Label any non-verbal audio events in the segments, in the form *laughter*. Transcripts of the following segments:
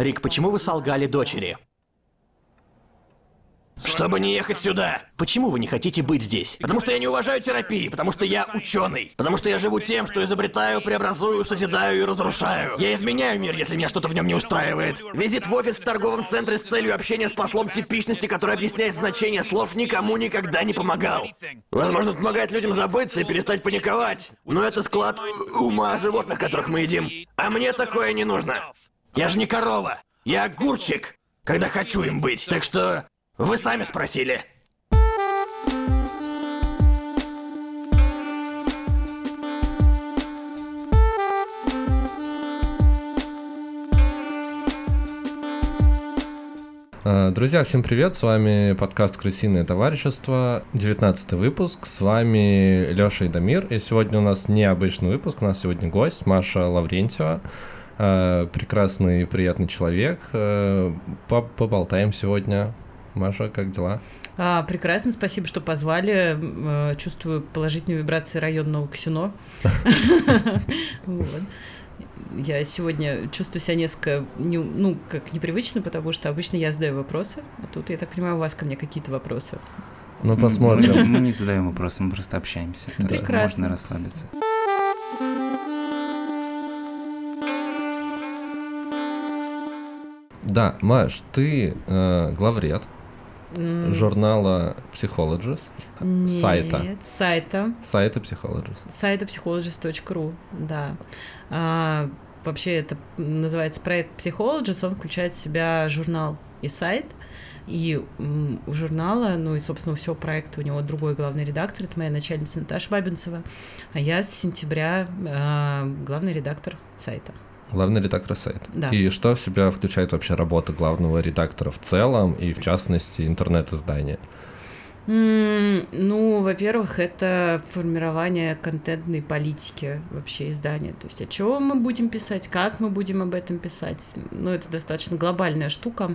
Рик, почему вы солгали дочери? Чтобы не ехать сюда. Почему вы не хотите быть здесь? Потому что я не уважаю терапии, потому что я ученый, потому что я живу тем, что изобретаю, преобразую, созидаю и разрушаю. Я изменяю мир, если меня что-то в нем не устраивает. Визит в офис в торговом центре с целью общения с послом типичности, который объясняет значение слов, никому никогда не помогал. Возможно, помогает людям забыться и перестать паниковать. Но это склад ума животных, которых мы едим. А мне такое не нужно. Я же не корова. Я огурчик, когда хочу им быть. Так что вы сами спросили. А, Друзья, всем привет, с вами подкаст «Крысиное товарищество», 19 выпуск, с вами Лёша и Дамир, и сегодня у нас необычный выпуск, у нас сегодня гость Маша Лаврентьева, прекрасный и приятный человек, по- поболтаем сегодня. Маша, как дела? А, прекрасно, спасибо, что позвали. Э, Чувствую положительные вибрации районного ксино. *laughs* Я сегодня чувствую себя несколько, не- ну, как непривычно, потому что обычно я задаю вопросы, а тут, я так понимаю, у вас ко мне какие-то вопросы. Ну, Мы, посмотрим. мы не задаем вопросы, мы просто общаемся. Прекрасно. можно расслабиться. Да, Маш, ты э, главред М, журнала Psychologist, сайта. Нет, сайта. сайта Psychologist. сайта psychologist.ru, да. А, вообще это называется проект Psychologist, он включает в себя журнал и сайт. И у журнала, ну и, собственно, у всего проекта у него другой главный редактор, это моя начальница Наташа Бабинцева, а я с сентября а, главный редактор сайта. Главный редактор сайта. Да. И что в себя включает вообще работа главного редактора в целом и, в частности, интернет-издания? Ну, во-первых, это формирование контентной политики вообще издания. То есть, о чем мы будем писать, как мы будем об этом писать. Ну, это достаточно глобальная штука.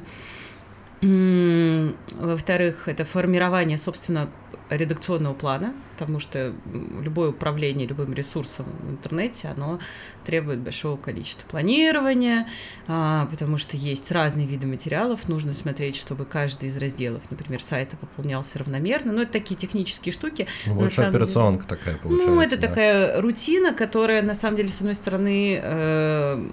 Во-вторых, это формирование, собственно, редакционного плана, потому что любое управление любым ресурсом в интернете, оно требует большого количества планирования, а, потому что есть разные виды материалов, нужно смотреть, чтобы каждый из разделов, например, сайта пополнялся равномерно. Ну, это такие технические штуки. Ну, больше самом операционка такая получается. Ну, это да. такая рутина, которая, на самом деле, с одной стороны, э,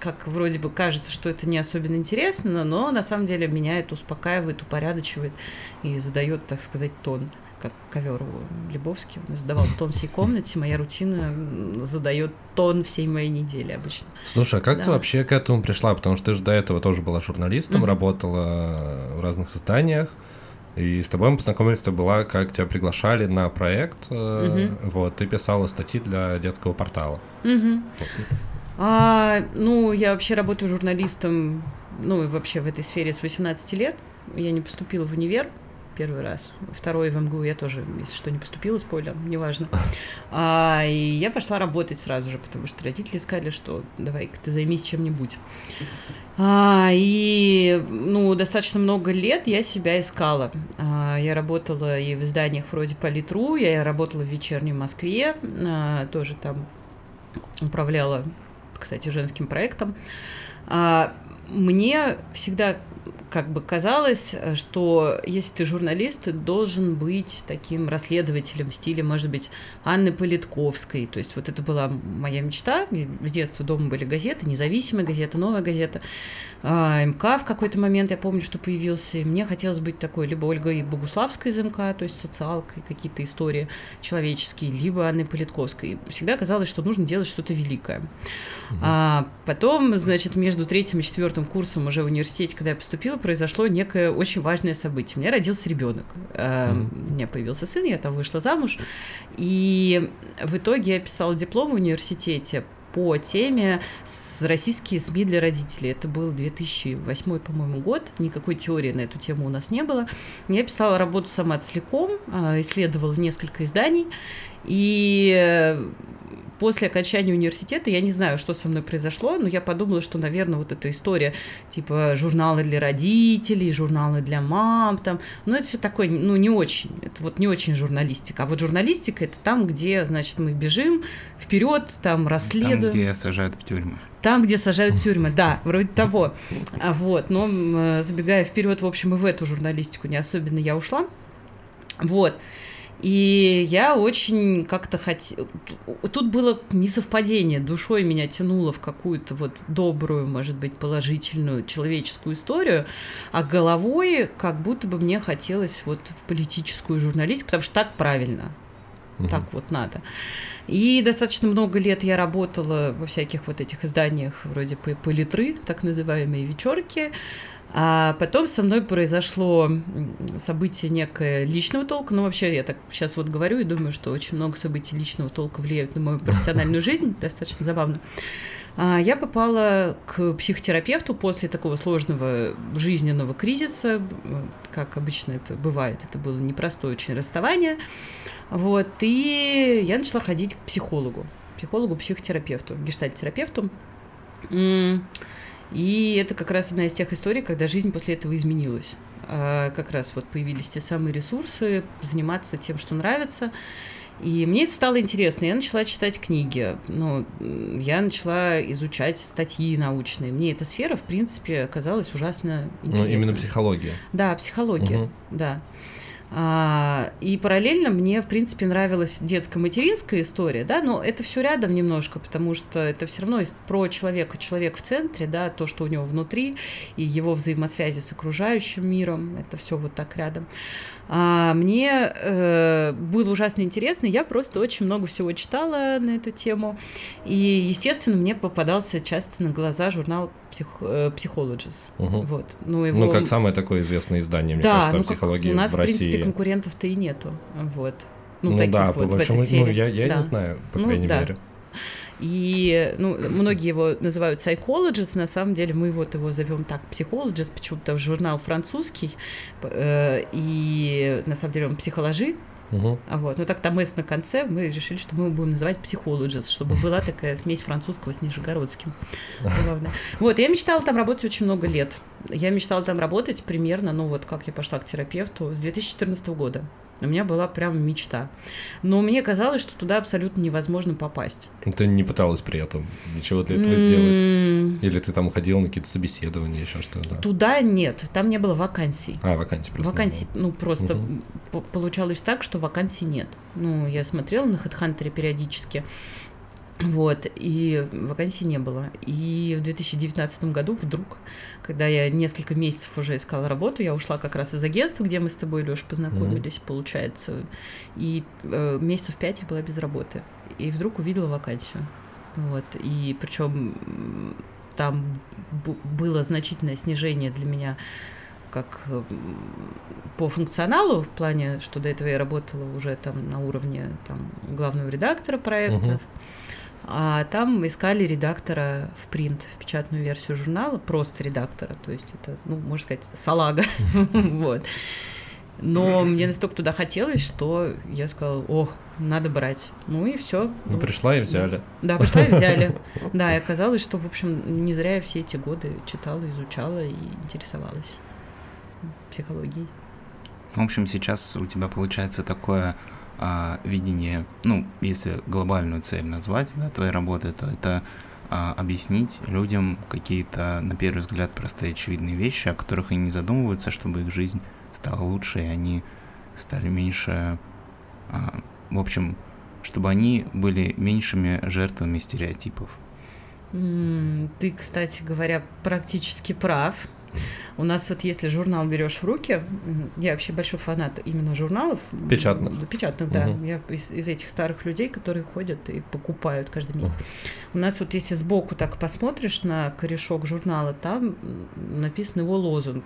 как вроде бы кажется, что это не особенно интересно, но на самом деле меняет, успокаивает, упорядочивает и задает, так сказать, тон как ковер у Лебовский. Он задавал тон всей комнате, моя рутина задает тон всей моей недели обычно. Слушай, а как ты Да. вообще к этому пришла? Потому что ты же до этого тоже была журналистом, Мгм. работала в разных изданиях. И с тобой мы познакомились, это была, как тебя приглашали на проект. Мгм. Вот, ты писала статьи для детского портала. Мгм. А, ну, я вообще работаю журналистом, ну, и вообще в этой сфере с 18 лет. Я не поступила в универ первый раз. Второй в МГУ я тоже, если что, не поступила, спойлер, неважно. *laughs* А, и я пошла работать сразу же, потому что родители сказали, что давай-ка ты займись чем-нибудь. А, и, ну, достаточно много лет я себя искала. А, я работала и в изданиях вроде Политру, я работала в «Вечерней Москве», а, тоже там управляла, кстати, женским проектом. А, Мне всегда как бы казалось, что если ты журналист, ты должен быть таким расследователем в стиле, может быть, Анны Политковской. То есть вот это была моя мечта. С детства дома были газеты, независимая газета, новая газета. А, МК в какой-то момент, я помню, что появился. И мне хотелось быть такой либо Ольгой Богуславской из МК, то есть социалкой, какие-то истории человеческие, либо Анной Политковской. Всегда казалось, что нужно делать что-то великое. А потом, значит, между третьим и четвертым курсом уже в университете, когда я поступила, произошло некое очень важное событие. У меня родился ребенок. Мгм. У меня появился сын, я там вышла замуж. И в итоге я писала диплом в университете по теме с российские СМИ для родителей. Это был 2008, по-моему, год. Никакой теории на эту тему у нас не было. Я писала работу сама целиком, а, исследовала несколько изданий. И э, после окончания университета, я не знаю, что со мной произошло, но я подумала, что, наверное, вот эта история, типа, журналы для родителей, журналы для мам, там, ну, это все такое, ну, не очень, это вот не очень журналистика. А вот журналистика — это там, где, значит, мы бежим вперед, там, расследуем. Там, где сажают в тюрьмы. Там, где сажают тюрьмы, да, *laughs* вроде того. А вот, но забегая вперед, в общем, и в эту журналистику не особенно я ушла. Вот. И я очень как-то хотела... Тут было несовпадение. Душой меня тянуло в какую-то вот добрую, может быть, положительную человеческую историю, а головой как будто бы мне хотелось вот в политическую журналистику, потому что так правильно. Мгм. Так вот надо. И достаточно много лет я работала во всяких вот этих изданиях вроде по- политры, так называемые вечерки. А потом со мной произошло событие некое личного толка. Ну, вообще, я так сейчас вот говорю и думаю, что очень много событий личного толка влияют на мою профессиональную *laughs* жизнь. Достаточно забавно. А, Я попала к психотерапевту после такого сложного жизненного кризиса, как обычно это бывает. Это было непростое очень расставание. Вот, и я начала ходить к психологу, психологу-психотерапевту, гештальт-терапевту. М, И это как раз одна из тех историй, когда жизнь после этого изменилась. А, Как раз вот появились те самые ресурсы, заниматься тем, что нравится. И мне это стало интересно. Я начала читать книги. Ну, я начала изучать статьи научные. Мне эта сфера, в принципе, оказалась ужасно Ну, интересной. именно психология. Да, психология, Мгм. да. А, и параллельно мне, в принципе, нравилась детско-материнская история, да, но это все рядом немножко, потому что это все равно про человека, человек в центре, да, то, что у него внутри, и его взаимосвязи с окружающим миром, это все вот так рядом. А мне э, было ужасно интересно, я просто очень много всего читала на эту тему, и, естественно, мне попадался часто на глаза журнал псих, э, Psychologist. Мгм. Вот. Ну, его... Ну, как самое такое известное издание, мне да, кажется, о ну, как психологии у нас, в в принципе, России. конкурентов-то и нету. Вот. Ну, Ну, да, вот по большому... сфере. Ну, я, я Да. не знаю, по Ну, крайней да. мере. И ну, многие его называют psychologist, на самом деле мы вот его зовем так psychologist, почему-то журнал французский, э, и на самом деле он психологи, Мгм. а вот. Но так там S на конце, мы решили, что мы его будем называть psychologist, чтобы была такая смесь французского с нижегородским. Забавно. Вот, я мечтала там работать очень много лет. Я мечтала там работать примерно, ну вот как я пошла к терапевту, с 2014 года. У меня была прям мечта. Но мне казалось, что туда абсолютно невозможно попасть. Ты не пыталась при этом ничего для этого сделать? Или ты там ходила на какие-то собеседования, еще что-то? Туда нет, там не было вакансий. А, вакансий просто Вакансий, ну просто п- получалось так, что вакансий нет. Ну, я смотрела на HeadHunter периодически, вот, и вакансий не было. И в 2019 году вдруг, когда я несколько месяцев уже искала работу, я ушла как раз из агентства, где мы с тобой, Лёш, познакомились, получается. И э, месяцев пять я была без работы. И вдруг увидела вакансию. Вот, и причем там было значительное снижение для меня как по функционалу, в плане, что до этого я работала уже там на уровне там, главного редактора проектов, Мгм. А там искали редактора в принт, в печатную версию журнала, просто редактора, то есть это, ну, можно сказать, салага, *laughs* вот. Но мне настолько туда хотелось, что я сказала, ох, надо брать. Ну и все. Ну, пришла и взяли. Да, пришла и взяли. *laughs* Да, и оказалось, что, в общем, не зря я все эти годы читала, изучала и интересовалась психологией. В общем, сейчас у тебя получается такое а, видение, ну, если глобальную цель назвать, да, твоей работы, то это а, объяснить людям какие-то, на первый взгляд, простые очевидные вещи, о которых они не задумываются, чтобы их жизнь стала лучше, и они стали меньше, а, в общем, чтобы они были меньшими жертвами стереотипов. Ты, кстати говоря, практически прав. У нас вот если журнал берешь в руки, я вообще большой фанат именно журналов. Печатных. Печатных, да. Мгм. Я из, из этих старых людей, которые ходят и покупают каждый месяц. У нас вот если сбоку так посмотришь на корешок журнала, там написан его лозунг.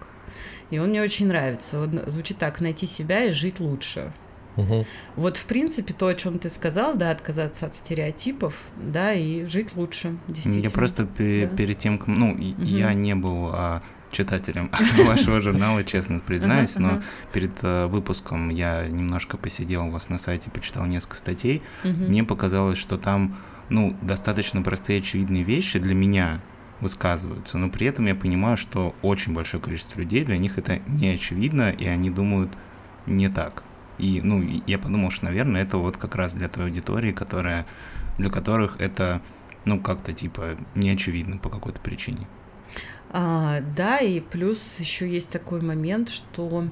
И он мне очень нравится. Он звучит так: найти себя и жить лучше. Мгм. Вот, в принципе, то, о чем ты сказал, да, отказаться от стереотипов, да, и жить лучше, действительно. Я просто Да. перед тем, как- ну, Мгм. я не был а, читателем *laughs* вашего журнала, честно признаюсь, но перед а, выпуском я немножко посидел у вас на сайте, почитал несколько статей. Мне показалось, что там ну, достаточно простые очевидные вещи для меня высказываются, но при этом я понимаю, что очень большое количество людей для них это не очевидно, и они думают не так. И, ну, я подумал, что, наверное, это вот как раз для той аудитории, которая, для которых это, ну, как-то типа не очевидно по какой-то причине. А, да, и плюс еще есть такой момент, что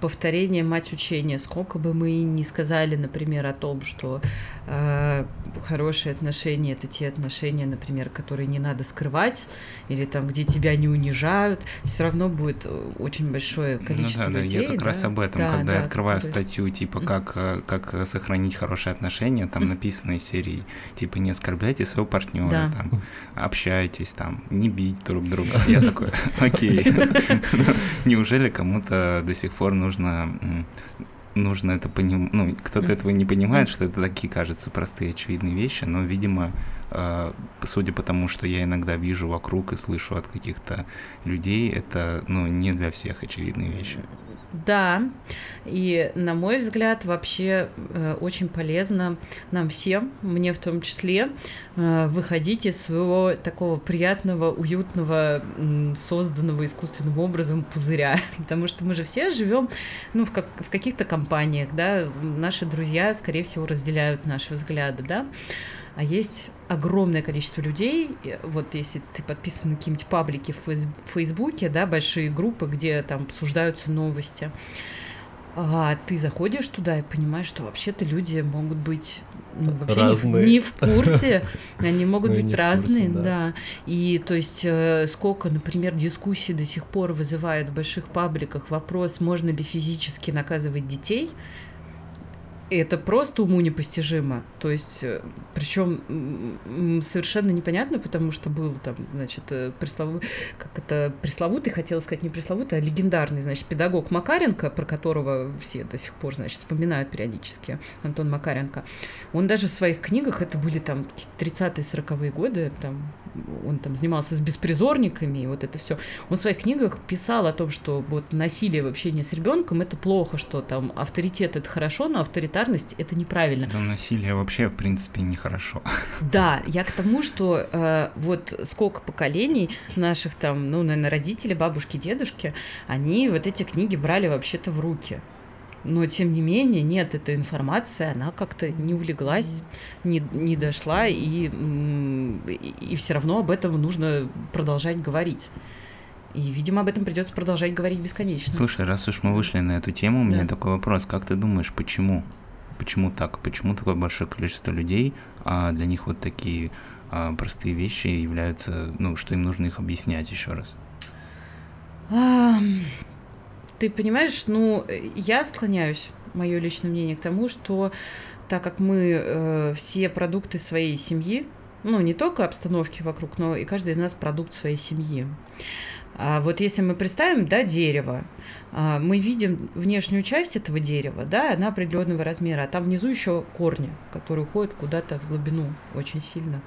повторение мать учения. Сколько бы мы ни сказали, например, о том, что э, хорошие отношения это те отношения, например, которые не надо скрывать, или там, где тебя не унижают, все равно будет э, очень большое количество ну, да, людей. Да, я как да? раз об этом, да, когда да, я открываю как статью, типа, как, э, как сохранить хорошие отношения, там написано из серии, типа, не оскорбляйте своего партнера, да. там, общайтесь, там, не бить друг друга. Я такой, *laughs* окей. *laughs* *laughs* Неужели кому-то до сих пор нужно нужно это понимать, ну, кто-то этого не понимает, что это такие, кажется, простые, очевидные вещи, но, видимо, э, судя по тому, что я иногда вижу вокруг и слышу от каких-то людей, это, ну, не для всех очевидные вещи. Да, и на мой взгляд вообще э, очень полезно нам всем, мне в том числе, э, выходить из своего такого приятного, уютного, э, созданного искусственным образом пузыря, *laughs* потому что мы же все живем, ну, в, как, в каких-то компаниях, да, наши друзья, скорее всего, разделяют наши взгляды, да, а есть огромное количество людей, вот если ты подписан на какие-нибудь паблики в Фейсбуке, да, большие группы, где там обсуждаются новости, а ты заходишь туда и понимаешь, что вообще-то люди могут быть ну, вообще разные. Не, не в курсе, они могут Ну быть разные, курсе, да. да. И то есть э, сколько, например, дискуссий до сих пор вызывает в больших пабликах вопрос, можно ли физически наказывать детей, это просто уму непостижимо. То есть, причем совершенно непонятно, потому что был там, значит, э, преслов... как это пресловутый, хотела сказать не пресловутый, а легендарный, значит, педагог Макаренко, про которого все до сих пор, значит, вспоминают периодически, Антон Макаренко. Он даже в своих книгах, это были там 30-е, 40-е годы, там, он там занимался с беспризорниками, и вот это все. Он в своих книгах писал о том, что вот насилие в общении с ребенком это плохо, что там авторитет это хорошо, но авторитарность это неправильно. Это насилие вообще, в принципе, нехорошо. *laughs* Да, я к тому, что э, вот сколько поколений наших там, ну, наверное, родители, бабушки, дедушки, они вот эти книги брали вообще-то в руки. Но, тем не менее, нет, эта информация, она как-то не улеглась, не, не дошла, и, и, и все равно об этом нужно продолжать говорить. И, видимо, об этом придется продолжать говорить бесконечно. Слушай, раз уж мы вышли на эту тему, у меня Да. такой вопрос. Как ты думаешь, почему? Почему так? Почему такое большое количество людей, а для них вот такие а, простые вещи являются, ну, что им нужно их объяснять еще раз? Ты понимаешь, ну, я склоняюсь, мое личное мнение, к тому, что так как мы э, все продукты своей семьи, ну, не только обстановки вокруг, но и каждый из нас продукт своей семьи. А вот если мы представим, да, дерево, мы видим внешнюю часть этого дерева, да, она определенного размера, а там внизу еще корни, которые уходят куда-то в глубину очень сильно.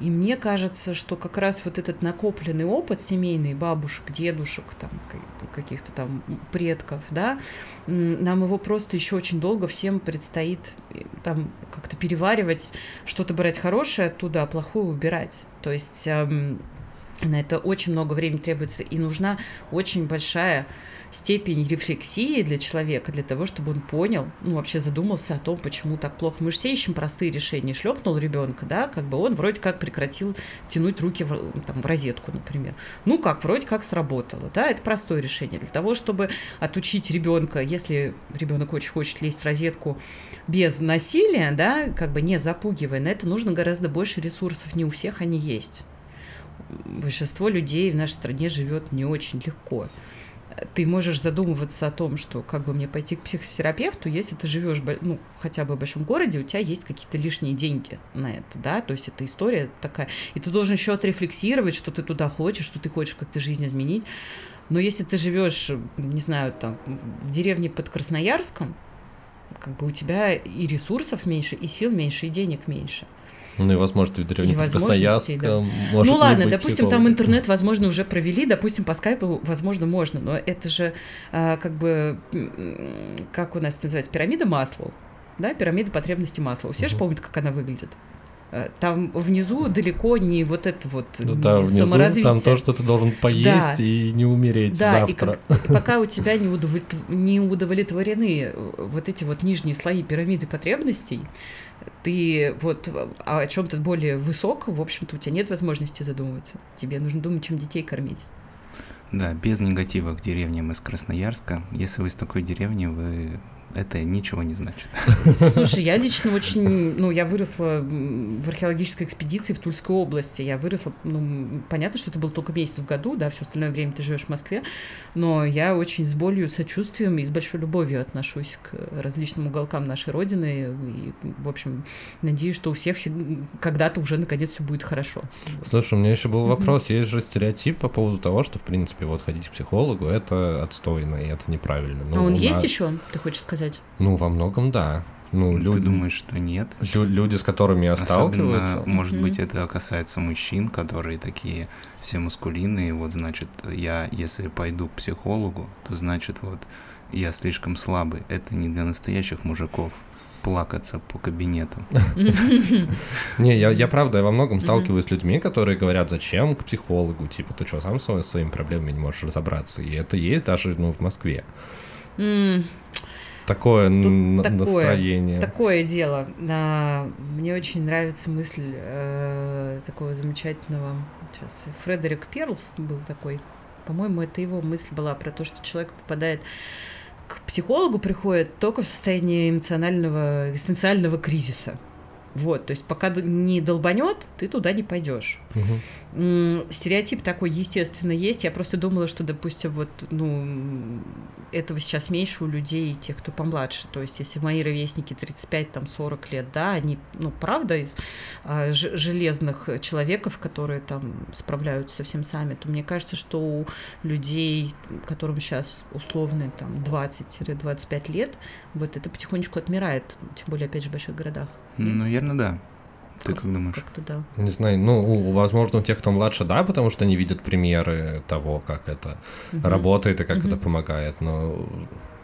И мне кажется, что как раз вот этот накопленный опыт семейный, бабушек, дедушек, там, ка- каких-то там предков, да, нам его просто еще очень долго всем предстоит э, там как-то переваривать, что-то брать хорошее оттуда, а плохое убирать. То есть эм, на это очень много времени требуется, и нужна очень большая степень рефлексии для человека, для того, чтобы он понял, ну, вообще задумался о том, почему так плохо. Мы же все ищем простые решения. Шлепнул ребенка, да, как бы он вроде как прекратил тянуть руки в, там, в розетку, например. Ну как, вроде как сработало, да, это простое решение. Для того, чтобы отучить ребенка, если ребенок очень хочет лезть в розетку без насилия, да, как бы не запугивая, на это нужно гораздо больше ресурсов, не у всех они есть большинство людей в нашей стране живет не очень легко. Ты можешь задумываться о том, что как бы мне пойти к психотерапевту, если ты живешь ну, хотя бы в большом городе, у тебя есть какие-то лишние деньги на это, да, то есть это история такая. И ты должен еще отрефлексировать, что ты туда хочешь, что ты хочешь как-то жизнь изменить. Но если ты живешь, не знаю, там, в деревне под Красноярском, как бы у тебя и ресурсов меньше, и сил меньше, и денег меньше. Ну и возможности в деревне И Красноярском. да. может ну ладно, допустим, там интернет, возможно, уже провели, допустим, по скайпу, возможно, можно, но это же а, как бы, как у нас это называется, пирамида масла, да, пирамида потребностей масла. Все же Мгм. помнят, как она выглядит. Э, Там внизу далеко не вот это вот Ну да, внизу саморазвитие. там то, что ты должен поесть Да. и не умереть Да, и завтра. как- и пока у тебя не, удовлет- не удовлетворены э, вот эти вот нижние слои пирамиды потребностей, ты вот о чем-то более высоком, в общем-то, у тебя нет возможности задумываться. Тебе нужно думать, чем детей кормить. Да, без негатива к деревням из Красноярска. Если вы из такой деревни, вы это ничего не значит. Слушай, я лично очень, ну, я выросла в археологической экспедиции в Тульской области. Я выросла, ну, понятно, что это был только месяц в году, да, все остальное время ты живешь в Москве, но я очень с болью, сочувствием и с большой любовью отношусь к различным уголкам нашей Родины. И, в общем, надеюсь, что у всех все- когда-то уже наконец все будет хорошо. Слушай, у меня еще был вопрос. Есть же стереотип по поводу того, что, в принципе, вот ходить к психологу это отстойно и это неправильно. а Ну, он у есть нас- еще, ты хочешь сказать? Ну, во многом да. Ну, Ты люди, думаешь, что нет? лю- люди, с которыми я сталкиваются. Особенно, может Мгм. быть, это касается мужчин, которые такие все мускулинные. Вот, значит, я, если пойду к психологу, то значит, вот, я слишком слабый. Это не для настоящих мужиков плакаться по кабинету. *laughs* Не, я, я правда, я во многом сталкиваюсь с людьми, которые говорят, зачем к психологу, типа, ты что, сам со своими проблемами не можешь разобраться. И это есть даже, ну, в Москве. Такое, н- такое, настроение. Такое дело. А, Мне очень нравится мысль э, такого замечательного. Сейчас Фредерик Перлс был такой. По-моему, это его мысль была про то, что человек попадает к психологу, приходит только в состоянии эмоционального, экзистенциального кризиса. Вот, то есть пока не долбанет, ты туда не пойдешь. М, Стереотип такой, естественно, есть. Я просто думала, что, допустим, вот, ну, этого сейчас меньше у людей, тех, кто помладше. То есть, если мои ровесники 35-40 лет, да, они, ну, правда, из а, ж- железных человеков, которые там справляются совсем сами, то мне кажется, что у людей, которым сейчас условно там 20-25 лет, вот это потихонечку отмирает, тем более, опять же, в больших городах. Ну, наверное, да. Ты Как- как думаешь? Как-то да. Не знаю, ну, у- возможно, у тех, кто младше, да, потому что они видят примеры того, как это Мгм. работает и как Мгм. это помогает, но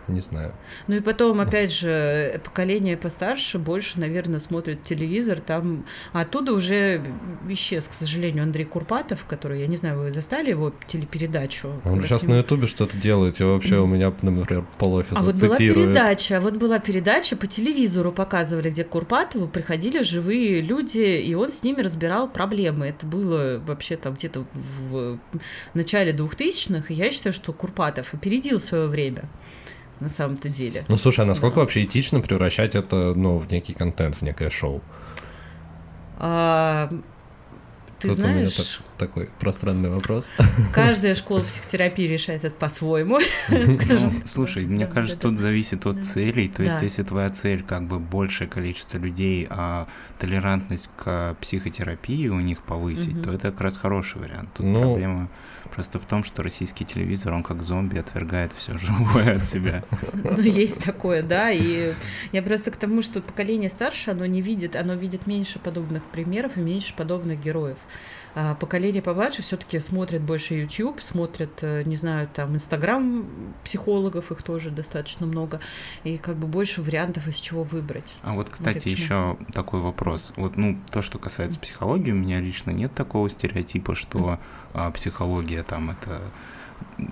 не знаю. Ну и потом, опять же, поколение постарше больше, наверное, смотрит телевизор, там а оттуда уже исчез, к сожалению, Андрей Курпатов, который, я не знаю, вы застали его телепередачу? Он сейчас на Ютубе что-то делает, и вообще у меня, например, полофиса А вот была цитирует. передача, вот была передача по телевизору показывали, где к Курпатову приходили живые люди, и он с ними разбирал проблемы. Это было вообще там где-то в начале 2000-х, и я считаю, что Курпатов опередил свое время на самом-то деле. Ну слушай, а насколько Да. вообще этично превращать это, ну, в некий контент, в некое шоу? А, ты Тут знаешь, такой пространный вопрос. каждая школа психотерапии решает это по-своему. *laughs* Ну, слушай, мне кажется, тут зависит от целей. То есть, если твоя цель как бы большее количество людей, а толерантность к психотерапии у них повысить, то это как раз хороший вариант. Тут Ну- проблема просто в том, что российский телевизор, он как зомби отвергает все живое от себя. *laughs* Ну, есть такое, да, и я просто к тому, что поколение старше, оно не видит, оно видит меньше подобных примеров и меньше подобных героев. А поколение помладше все-таки смотрит больше YouTube, смотрит, э, не знаю, там, Инстаграм психологов, их тоже достаточно много, и как бы больше вариантов, из чего выбрать. А вот, кстати, чему. еще такой вопрос. Вот, ну, то, что касается психологии, у меня лично нет такого стереотипа, что а, психология там это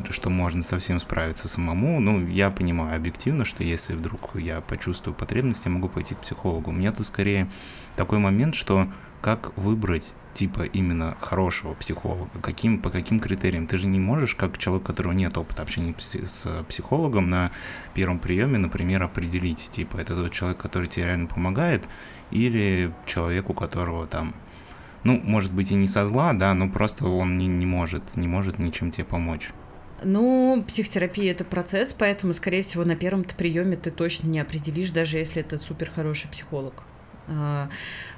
что можно совсем справиться самому. Ну, я понимаю объективно, что если вдруг я почувствую потребность, я могу пойти к психологу. У меня тут скорее такой момент, что как выбрать типа именно хорошего психолога, каким, по каким критериям. Ты же не можешь, как человек, у которого нет опыта общения с психологом, на первом приеме, например, определить, типа, это тот человек, который тебе реально помогает, или человек, у которого там, ну, может быть, и не со зла, да, но просто он не, не может, не может ничем тебе помочь. Ну, психотерапия это процесс, поэтому, скорее всего, на первом-то приеме ты точно не определишь, даже если это супер хороший психолог. А,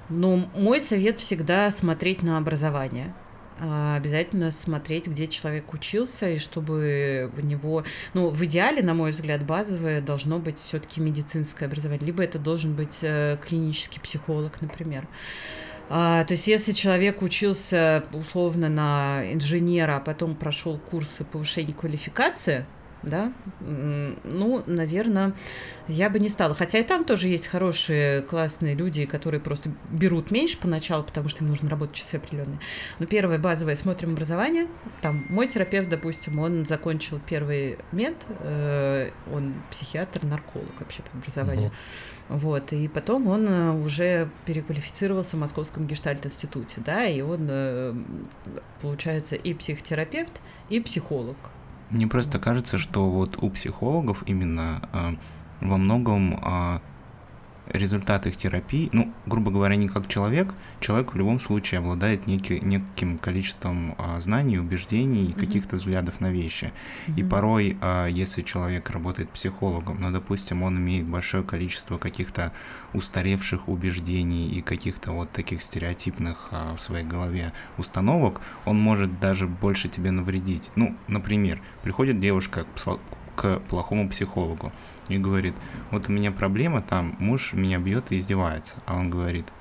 Но мой совет всегда смотреть на образование. А, Обязательно смотреть, где человек учился, и чтобы у него, ну, в идеале, на мой взгляд, базовое должно быть все-таки медицинское образование, либо это должен быть э, клинический психолог, например. А, то есть, если человек учился условно на инженера, а потом прошел курсы повышения квалификации, да, ну, наверное, я бы не стала. Хотя и там тоже есть хорошие, классные люди, которые просто берут меньше поначалу, потому что им нужно работать часы определенные. Но первое базовое смотрим образование. Там мой терапевт, допустим, он закончил первый мед, э, он психиатр, нарколог вообще по образованию. Вот, и потом он э, уже переквалифицировался в Московском гештальт-институте, да, и он, э, получается, и психотерапевт, и психолог. Мне просто кажется, что вот у психологов именно а, во многом а, результат их терапии, ну, грубо говоря, не как человек, человек в любом случае обладает неки, неким количеством а, знаний, убеждений и каких-то взглядов на вещи. И порой, а, если человек работает психологом, ну, допустим, он имеет большое количество каких-то устаревших убеждений и каких-то вот таких стереотипных а, в своей голове установок, он может даже больше тебе навредить. Ну, например, приходит девушка к к плохому психологу и говорит, вот у меня проблема там, муж меня бьет и издевается. А он говорит,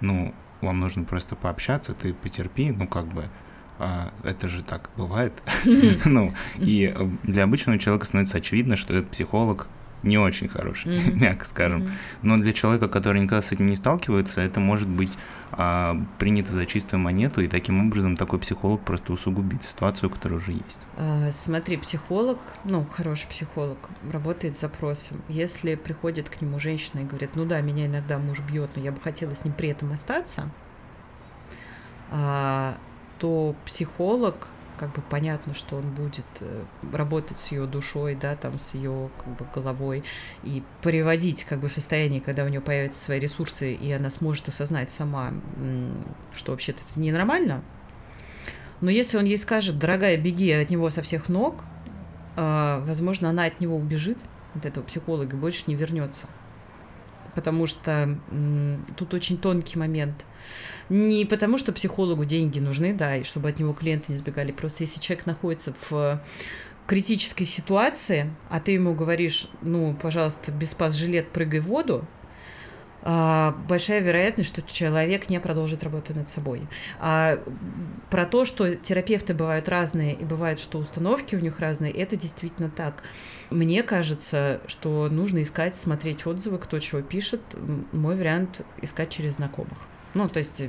ну, вам нужно просто пообщаться, ты потерпи, ну, как бы, а, это же так бывает. *laughs* Ну, и э, для обычного человека становится очевидно, что этот психолог не очень хороший, *laughs* мягко скажем. Но для человека, который никогда с этим не сталкивается, это может быть а, принято за чистую монету, и таким образом такой психолог просто усугубит ситуацию, которая уже есть. А, Смотри, психолог, ну, хороший психолог, работает с запросом. Если приходит к нему женщина и говорит, ну да, меня иногда муж бьет, но я бы хотела с ним при этом остаться, а, то психолог, как бы понятно, что он будет э, работать с ее душой, да, там, с ее как бы головой и приводить как бы в состояние, когда у нее появятся свои ресурсы, и она сможет осознать сама, что вообще-то это ненормально. Но если он ей скажет, дорогая, беги от него со всех ног, а, возможно, она от него убежит, от этого психолога, и больше не вернется. Потому что тут очень тонкий момент. Не потому, что психологу деньги нужны, да, и чтобы от него клиенты не сбегали. Просто если человек находится в критической ситуации, а ты ему говоришь, ну, пожалуйста, без спас-жилет прыгай в воду, а, большая вероятность, что человек не продолжит работу над собой. А про то, что терапевты бывают разные, и бывает, что установки у них разные, это действительно так. Мне кажется, что нужно искать, смотреть отзывы, кто чего пишет. Мой вариант — искать через знакомых. Ну, то есть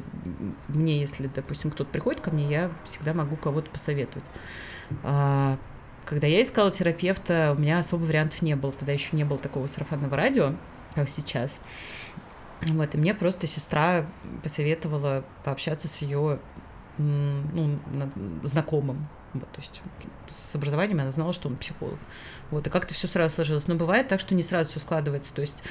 мне, если, допустим, кто-то приходит ко мне, я всегда могу кого-то посоветовать. А, Когда я искала терапевта, у меня особо вариантов не было. Тогда еще не было такого сарафанного радио, как сейчас. Вот, и мне просто сестра посоветовала пообщаться с ее ну, на- знакомым. Вот, то есть с образованием она знала, что он психолог. Вот, и как-то все сразу сложилось. Но бывает так, что не сразу все складывается. То есть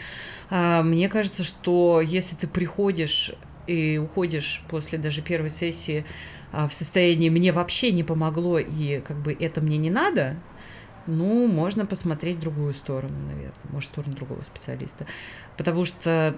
а, мне кажется, что если ты приходишь и уходишь после даже первой сессии а, в состоянии «мне вообще не помогло, и как бы это мне не надо», ну, можно посмотреть другую сторону, наверное, может, сторону другого специалиста. Потому что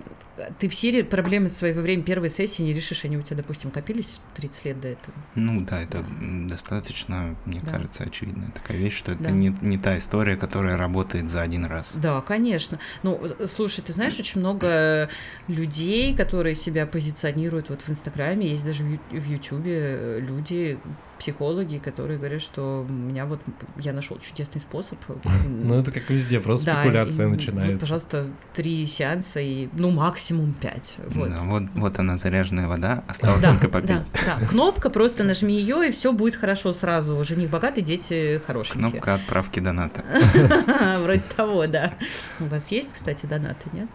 ты все проблемы своего времени первой сессии не решишь, они у тебя, допустим, копились 30 лет до этого. Ну да, это м, достаточно, мне Да. кажется, очевидная такая вещь, что это Да. не, не та история, которая работает за один раз. Да, конечно. Ну, э, слушай, ты знаешь, очень много людей, которые себя позиционируют вот в Инстаграме, есть даже в Ютубе э, люди, психологи, которые говорят, что у меня вот я нашел чудесный способ. *laughs* Ну, это как везде, просто спекуляция вот, начинается. пожалуйста, три сеанса и, ну, максимум пять. Вот. Она, заряженная вода, осталось только попить. да. Кнопка, просто нажми ее, и все будет хорошо сразу. Жених богатый, дети хорошенькие. Кнопка отправки доната. *laughs* Вроде того, да. У вас есть, кстати, донаты, нет?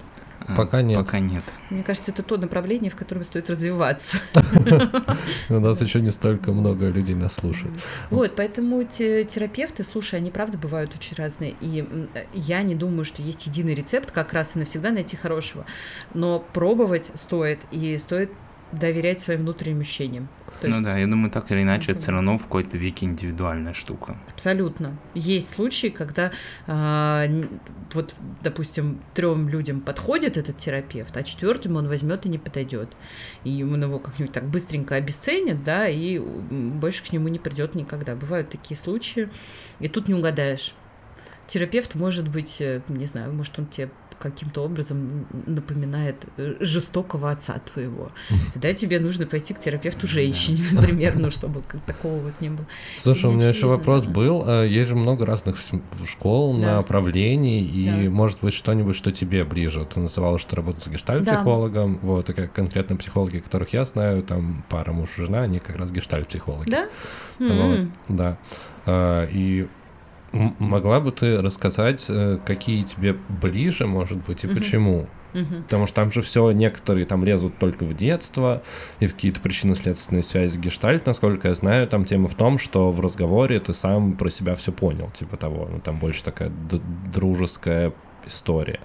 А, Пока нет. Пока нет. Мне кажется, это то направление, в котором стоит развиваться. *laughs* У нас еще не столько много людей нас слушает. Вот, поэтому те- терапевты, слушай, они правда бывают очень разные. И я не думаю, что есть единый рецепт, как раз и навсегда найти хорошего. Но пробовать стоит, и стоит доверять своим внутренним ощущениям. То Ну есть да, я думаю, так или иначе, это все равно в какой-то веке индивидуальная штука. Абсолютно. Есть случаи, когда н- вот, допустим, трем людям подходит этот терапевт, а четвертым он возьмет и не подойдет. И он его как-нибудь так быстренько обесценит, да, и больше к нему не придет никогда. Бывают такие случаи, и тут не угадаешь. Терапевт может быть, э, не знаю, может он тебе каким-то образом напоминает э, жестокого отца твоего. Тогда тебе нужно пойти к терапевту женщине, например, ну, чтобы *laughs* такого вот не было. Слушай, у меня еще вопрос был. Э, есть же много разных школ, направлений, и может быть что-нибудь, что тебе ближе. Ты называла, что работаешь с гештальт-психологом, вот, и как конкретно психологи, которых я знаю, там пара муж и жена, они как раз гештальт-психологи. Да? Вот, да. Э, и могла бы ты рассказать, э, какие тебе ближе, может быть, и почему? Потому что там же все, некоторые там лезут только в детство и в какие-то причинно-следственные связи гештальт, насколько я знаю, там тема в том, что в разговоре ты сам про себя все понял, типа того, ну там больше такая дружеская история.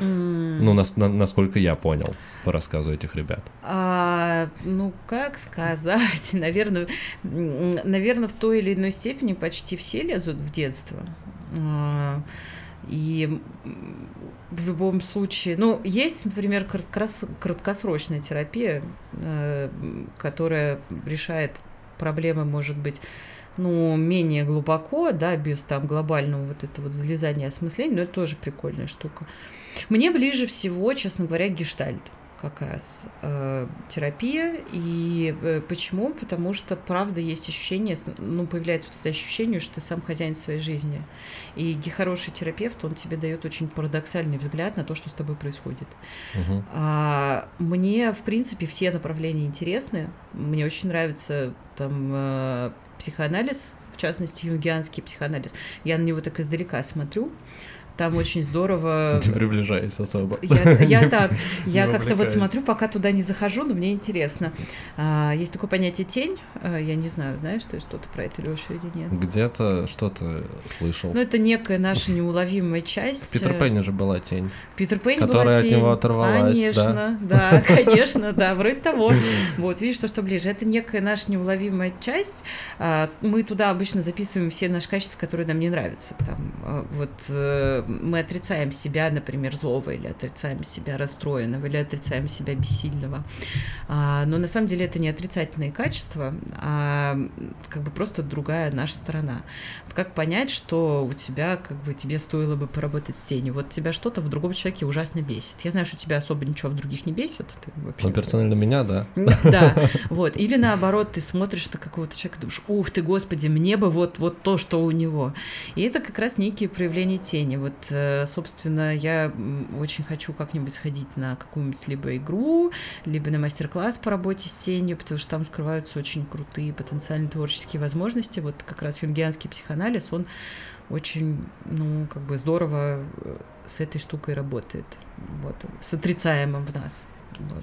Ну, нас, на, насколько я понял по рассказу этих ребят. А, ну, как сказать, *laughs* наверное, наверное, в той или иной степени почти все лезут в детство. А, и в любом случае, ну, есть, например, краткосрочная терапия, э, которая решает проблемы, может быть, ну, менее глубоко, да, без там глобального вот этого вот залезания осмысления, но это тоже прикольная штука. Мне ближе всего, честно говоря, гештальт как раз э, терапия. И э, почему? Потому что, правда, есть ощущение, ну, появляется вот это ощущение, что ты сам хозяин своей жизни. И хороший терапевт, он тебе дает очень парадоксальный взгляд на то, что с тобой происходит. Угу. А, мне, в принципе, все направления интересны. Мне очень нравится там э, психоанализ, в частности, юнгианский психоанализ. Я на него так издалека смотрю. Там очень здорово. *laughs* Не приближаясь особо. Я, я *laughs* так, я как-то вот смотрю, пока туда не захожу, но мне интересно. А, есть такое понятие тень. А, я не знаю, знаешь ты что-то про это, Леша, или нет? Где-то что-то слышал. Ну, это некая наша неуловимая часть. Питер Пенни же была тень. Питер Пенни Которая была тень. от него оторвалась. Конечно, да, да *laughs* конечно, да, вроде того. Вот, видишь, то, что ближе. Это некая наша неуловимая часть. А, мы туда обычно записываем все наши качества, которые нам не нравятся. Там, вот э, мы отрицаем себя, например, злого, или отрицаем себя расстроенного, или отрицаем себя бессильного. А, но на самом деле это не отрицательные качества, а как бы просто другая наша сторона. Вот как понять, что у тебя, как бы, тебе стоило бы поработать с тенью? Вот тебя что-то в другом человеке ужасно бесит. Я знаю, что тебя особо ничего в других не бесит. Ты вообще... Ну, персонально меня, да. Да, вот. Или наоборот, ты смотришь на какого-то человека, думаешь, ух ты, господи, мне бы вот, вот то, что у него. И это как раз некие проявления тени. Вот Э, собственно, я очень хочу как-нибудь сходить на какую-нибудь либо игру, либо на мастер-класс по работе с тенью, потому что там скрываются очень крутые потенциальные творческие возможности. Вот как раз юнгианский психоанализ, он очень, ну, как бы здорово э, с этой штукой работает. Вот, с отрицаемым в нас.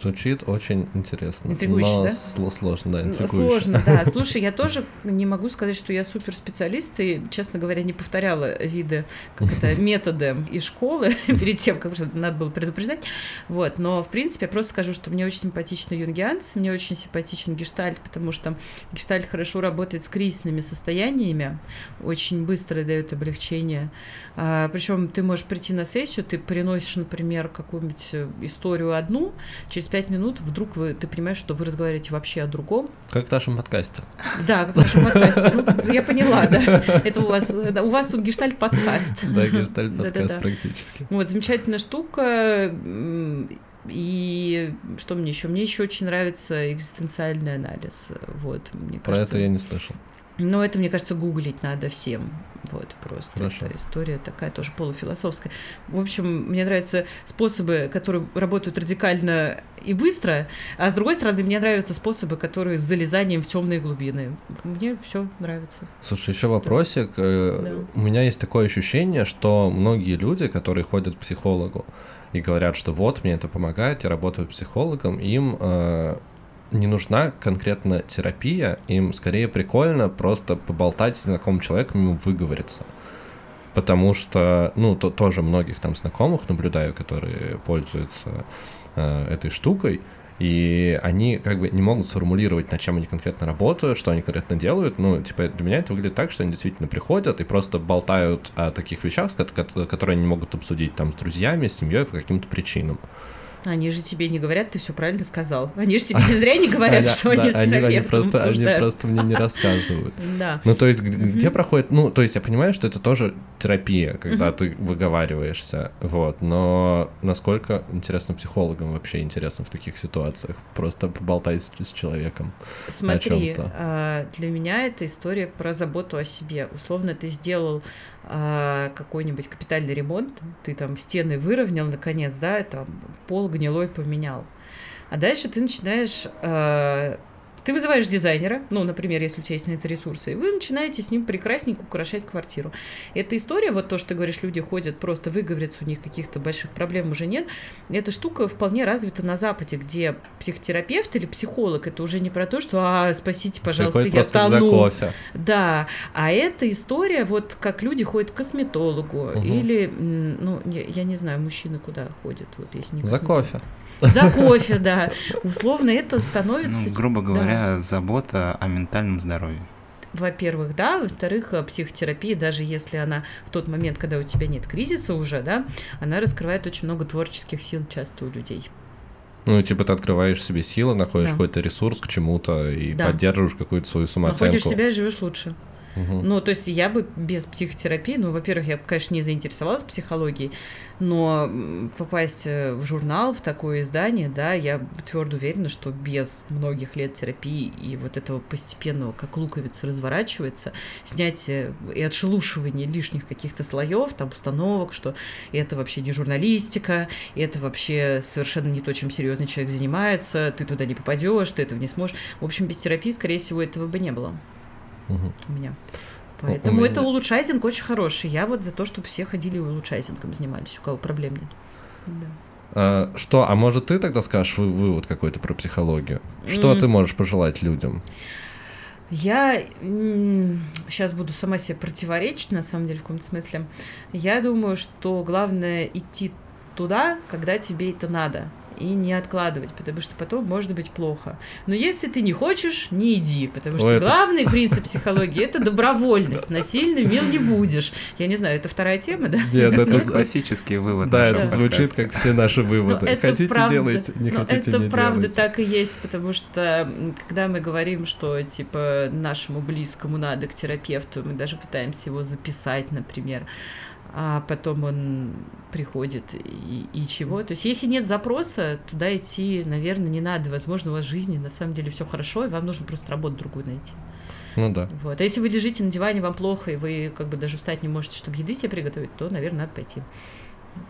Звучит очень интересно. Интригующе, но да? сложно, да, интригующе. Сложно, да. *laughs* Слушай, я тоже не могу сказать, что я суперспециалист, и, честно говоря, не повторяла виды, как это, *laughs* методы из школы *laughs* перед тем, как надо было предупреждать. Вот, но, в принципе, я просто скажу, что мне очень симпатичны юнгианцы, мне очень симпатичен гештальт, потому что гештальт хорошо работает с кризисными состояниями, очень быстро дает облегчение. А, причем ты можешь прийти на сессию, ты приносишь, например, какую-нибудь историю одну, через пять минут вдруг вы, ты понимаешь, что вы разговариваете вообще о другом. Как в нашем подкасте. Да, как в нашем подкасте. Ну, я поняла, да. Это у вас, да, у вас тут гештальт-подкаст. Да, гештальт-подкаст практически. Вот, замечательная штука. И что мне еще? Мне еще очень нравится экзистенциальный анализ. Вот, мне Про кажется, это я не слышал. Но это, мне кажется, гуглить надо всем. Вот, просто Хорошо. эта история такая тоже полуфилософская. В общем, мне нравятся способы, которые работают радикально и быстро, а с другой стороны, мне нравятся способы, которые с залезанием в темные глубины. Мне все нравится. Слушай, еще вопросик. Э, да. У меня есть такое ощущение, что многие люди, которые ходят к психологу и говорят, что вот, мне это помогает, я работаю психологом, им э, не нужна конкретно терапия, им скорее прикольно просто поболтать с знакомым человеком и выговориться. Потому что, ну, то, тоже многих там знакомых наблюдаю, которые пользуются э, этой штукой, и они как бы не могут сформулировать, над чем они конкретно работают, что они конкретно делают. Ну, типа, для меня это выглядит так, что они действительно приходят и просто болтают о таких вещах, которые они не могут обсудить там с друзьями, с семьей по каким-то причинам. Они же тебе не говорят, ты все правильно сказал. Они же тебе не зря не говорят, *laughs* что они с они просто Они просто мне не рассказывают. *laughs* Да. Ну, то есть, где проходит... Ну, то есть, я понимаю, что это тоже терапия, когда ты выговариваешься, вот, но насколько интересно психологам вообще интересно в таких ситуациях, просто поболтать с, человеком Смотри, а, для меня это история про заботу о себе. Условно, ты сделал какой-нибудь капитальный ремонт, ты там стены выровнял наконец, да, там пол гнилой поменял. А дальше ты начинаешь а, ты вызываешь дизайнера, ну, например, если у тебя есть на это ресурсы, и вы начинаете с ним прекрасненько украшать квартиру. Эта история, вот то, что ты говоришь, люди ходят просто выговориться, у них каких-то больших проблем уже нет, эта штука вполне развита на Западе, где психотерапевт или психолог, это уже не про то, что, а, спасите, пожалуйста, я просто за тону. кофе. Да, а эта история, вот как люди ходят к косметологу, Мгм. или, ну, я, я не знаю, мужчины куда ходят, вот если не За косметолог. кофе. За кофе, да. Условно это становится... Ну, грубо да. говоря, забота о ментальном здоровье. Во-первых, да, во-вторых, э, психотерапия, даже если она в тот момент, когда у тебя нет кризиса уже, да, она раскрывает очень много творческих сил часто у людей. Ну, типа ты открываешь себе силы, находишь Да. какой-то ресурс к чему-то и Да. поддерживаешь какую-то свою Находишь самооценку. себя и живешь лучше. Ну, то есть я бы без психотерапии, ну, во-первых, я, бы, конечно, не заинтересовалась психологией, но попасть э, в журнал, в такое издание, да, я твердо уверена, что без многих лет терапии и вот этого постепенного, как луковица разворачивается, снятие и отшелушивание лишних каких-то слоев, там, установок, что это вообще не журналистика, это вообще совершенно не то, чем серьезный человек занимается, ты туда не попадешь, ты этого не сможешь. В общем, без терапии, скорее всего, этого бы не было Мгм. у меня. Ну, Поэтому у это меня- улучшайзинг очень хороший. Я вот за то, чтобы все ходили и улучшайзингом занимались, у кого проблем нет. Да. А, что, а может ты тогда скажешь вы- вывод какой-то про психологию? Что М. ты можешь пожелать людям? Я сейчас буду сама себе противоречить, на самом деле, в каком-то смысле. Я думаю, что главное идти туда, когда тебе это надо. И не откладывать, потому что потом может быть плохо. Но если ты не хочешь, не иди, потому что Ой, это- главный *laughs* принцип психологии это добровольность. Насильно мил не будешь. Я не знаю, это вторая тема, да? Нет, Это классический вывод Да, это звучит как все наши выводы. Это хотите правда. делайте, не хотите это не правда делайте. так и есть, потому что когда мы говорим, что типа нашему близкому надо к терапевту, мы даже пытаемся его записать, например, а потом он приходит и, и чего. То есть, если нет запроса, туда идти, наверное, не надо. Возможно, у вас в жизни на самом деле все хорошо, и вам нужно просто работу другую найти. Ну да. Вот. А если вы лежите на диване, вам плохо, и вы как бы даже встать не можете, чтобы еды себе приготовить, то, наверное, надо пойти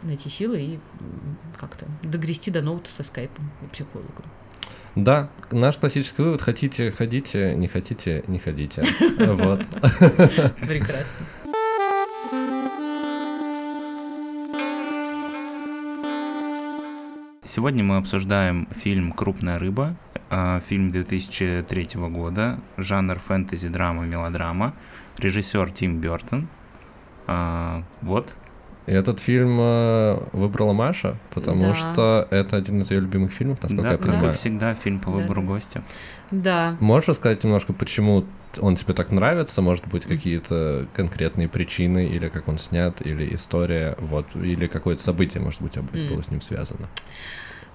найти силы и как-то догрести до ноута со скайпом и психологом. Да, наш классический вывод: хотите, ходите, не хотите, не ходите. *laughs* Вот. Прекрасно. Сегодня мы обсуждаем фильм «Крупная рыба», э, фильм 2003 года, жанр фэнтези, драма, мелодрама, режиссер Тим Бертон. А, Вот, И этот фильм э, выбрала Маша, потому Да. что это один из ее любимых фильмов, насколько да, я как и понимаю. всегда, фильм по выбору да. гостя. Да. Можешь рассказать немножко, почему он тебе так нравится? Может быть, какие-то конкретные причины, или как он снят, или история, вот, или какое-то событие, может быть, было с ним связано.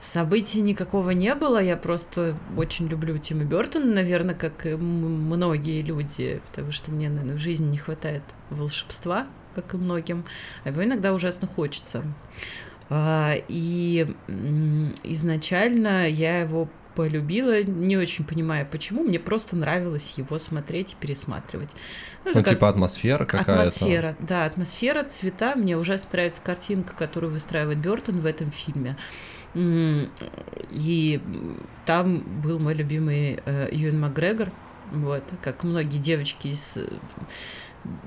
Событий никакого не было. Я просто очень люблю Тима Бертона, наверное, как и многие люди, потому что мне, наверное, в жизни не хватает волшебства, как и многим, а его иногда ужасно хочется. А, И изначально я его полюбила, не очень понимая почему, мне просто нравилось его смотреть и пересматривать. Ну, это как- типа атмосфера какая-то. Атмосфера, да, атмосфера, цвета. Мне ужасно нравится картинка, которую выстраивает Бертон в этом фильме. И там был мой любимый э, Юэн Макгрегор. Вот, как многие девочки из э,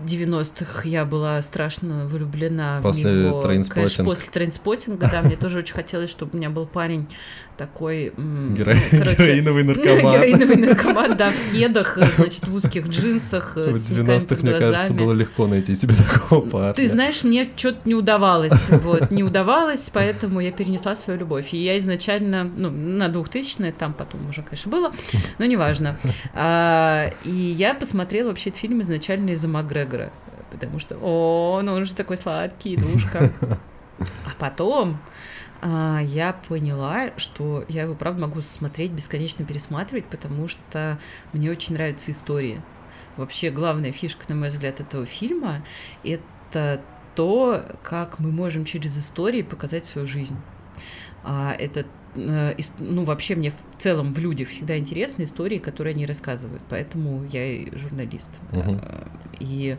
90-х я была страшно влюблена После в него. «Трейнспоттинг». Конечно, после трейнспоттинга, да, мне тоже очень хотелось, чтобы у меня был парень такой... Геро- ну, короче, Героиновый *laughs* наркоман. Героиновый наркоман, да, в кедах, значит, в узких джинсах, э, В с синяками 90-х, под мне кажется, было легко найти себе такого парня. Ты знаешь, мне что-то не удавалось, вот, не удавалось, поэтому я перенесла свою любовь. И я изначально, ну, на 2000 там потом уже, конечно, было, но неважно. А, и я посмотрела вообще этот фильм изначально из-за Макгрегора, потому что, о, ну он же такой сладкий, душка. *laughs* А потом я поняла, что я его, правда, могу смотреть, бесконечно пересматривать, потому что мне очень нравятся истории. Вообще, главная фишка, на мой взгляд, этого фильма — это то, как мы можем через истории показать свою жизнь. А это э, ну, вообще мне в целом в людях всегда интересны истории, которые они рассказывают, поэтому я и журналист. Мгм. И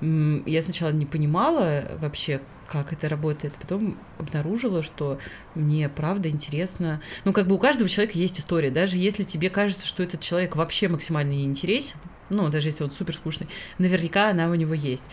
я сначала не понимала вообще, как это работает, потом обнаружила, что мне правда интересно. Ну, как бы у каждого человека есть история, даже если тебе кажется, что этот человек вообще максимально не интересен, ну, даже если он супер скучный, наверняка она у него есть.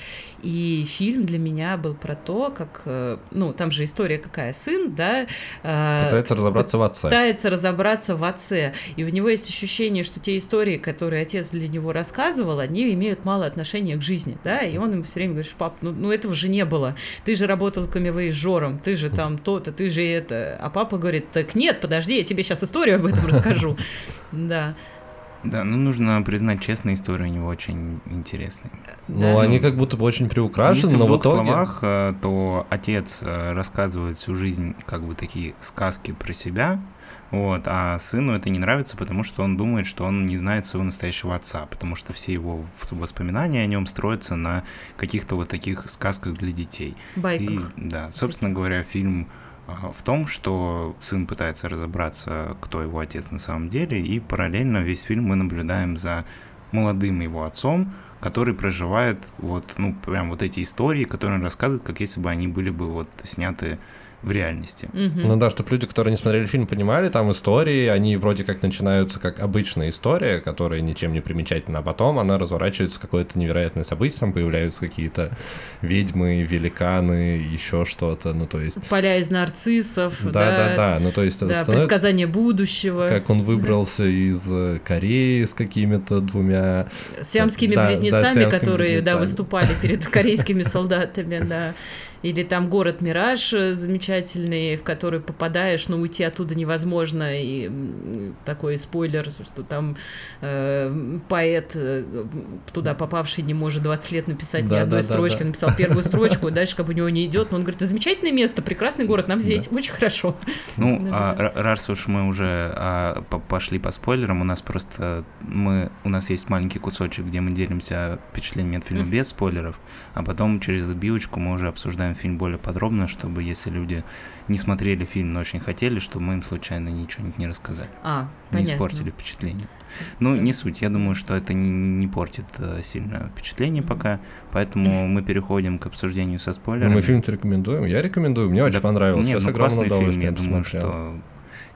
И фильм для меня был про то, как, э, ну, там же история какая, сын, да, э, Пытается разобраться в отце. пытается разобраться в отце. И у него есть ощущение, что те истории, которые отец для него рассказывал, они имеют мало отношения к жизни, да, и он ему все время говорит, пап, ну, ну этого же не было. Ты же работал камевоежором, ты же там то-то, ты же это. А папа говорит, так нет, подожди, я тебе сейчас историю об этом расскажу. *laughs* Да. Да, ну нужно признать честно, история у него очень интересная. Ну, Да. они как будто бы очень приукрашены, Если но в в двух итоге... словах, э, то отец э, рассказывает всю жизнь как бы такие сказки про себя, вот, а сыну это не нравится, потому что он думает, что он не знает своего настоящего отца, потому что все его воспоминания о нем строятся на каких-то вот таких сказках для детей. И, Байках. да, собственно говоря, фильм в том, что сын пытается разобраться, кто его отец на самом деле, и параллельно весь фильм мы наблюдаем за молодым его отцом, который проживает вот, ну, прям вот эти истории, которые он рассказывает, как если бы они были бы вот сняты в реальности. Мгм. Ну да, чтобы люди, которые не смотрели фильм, понимали, там истории, они вроде как начинаются как обычная история, которая ничем не примечательна, а потом она разворачивается в какое-то невероятное событие, там появляются какие-то ведьмы, великаны, еще что-то, ну то есть... Поля из нарциссов, Да-да-да, ну то есть да, становится- предсказание будущего. как он выбрался из э, Кореи с какими-то двумя... Сиамскими Да, да, близнецами, сиамскими которые, да, близнецами. выступали перед корейскими *laughs* солдатами, да. Или там город Мираж э, замечательный, в который попадаешь, но уйти оттуда невозможно. И такой спойлер, что там э, поэт, э, туда попавший, не может 20 лет написать ни Да, одной да, строчки. да. Написал первую *laughs* строчку, дальше как бы у него не идет. Но он говорит, это замечательное место, прекрасный город, нам здесь очень хорошо. Ну, а, ра- раз уж мы уже а, по- пошли по спойлерам, у нас просто мы у нас есть маленький кусочек, где мы делимся впечатлениями от фильма без спойлеров, а потом через отбивочку мы уже обсуждаем фильм более подробно, чтобы если люди не смотрели фильм, но очень хотели, чтобы мы им случайно ничего не рассказали, А, не понятно. испортили впечатление. Ну, не суть. Я думаю, что это не, не портит э, сильно впечатление пока, поэтому мы переходим к обсуждению со Ну, спойлерами. мы фильм-то рекомендуем, я рекомендую, мне очень Да, понравился, Нет, ну классный фильм, я думаю, что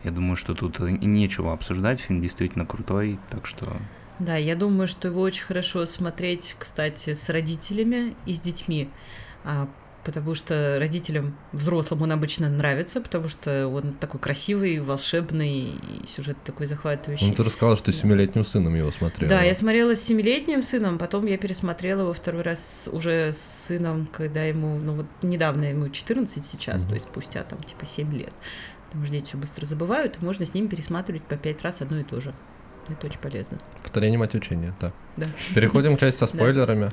я думаю, что тут и нечего обсуждать, фильм действительно крутой, так что Да, я думаю, что его очень хорошо смотреть, кстати, с родителями и с детьми. Потому что родителям, взрослым он обычно нравится, потому что он такой красивый, волшебный, и сюжет такой захватывающий. Ну, ты рассказал, что с семилетним сыном его смотрел. Да, я смотрела с семилетним сыном, потом я пересмотрела его второй раз уже с сыном, когда ему, ну вот недавно ему 14 сейчас, Мгм. то есть спустя там типа 7 лет. Потому что дети все быстро забывают, и можно с ними пересматривать по 5 раз одно и то же. Это очень полезно. Повторение мать учения, да. Да. Переходим к части со *laughs* спойлерами. а,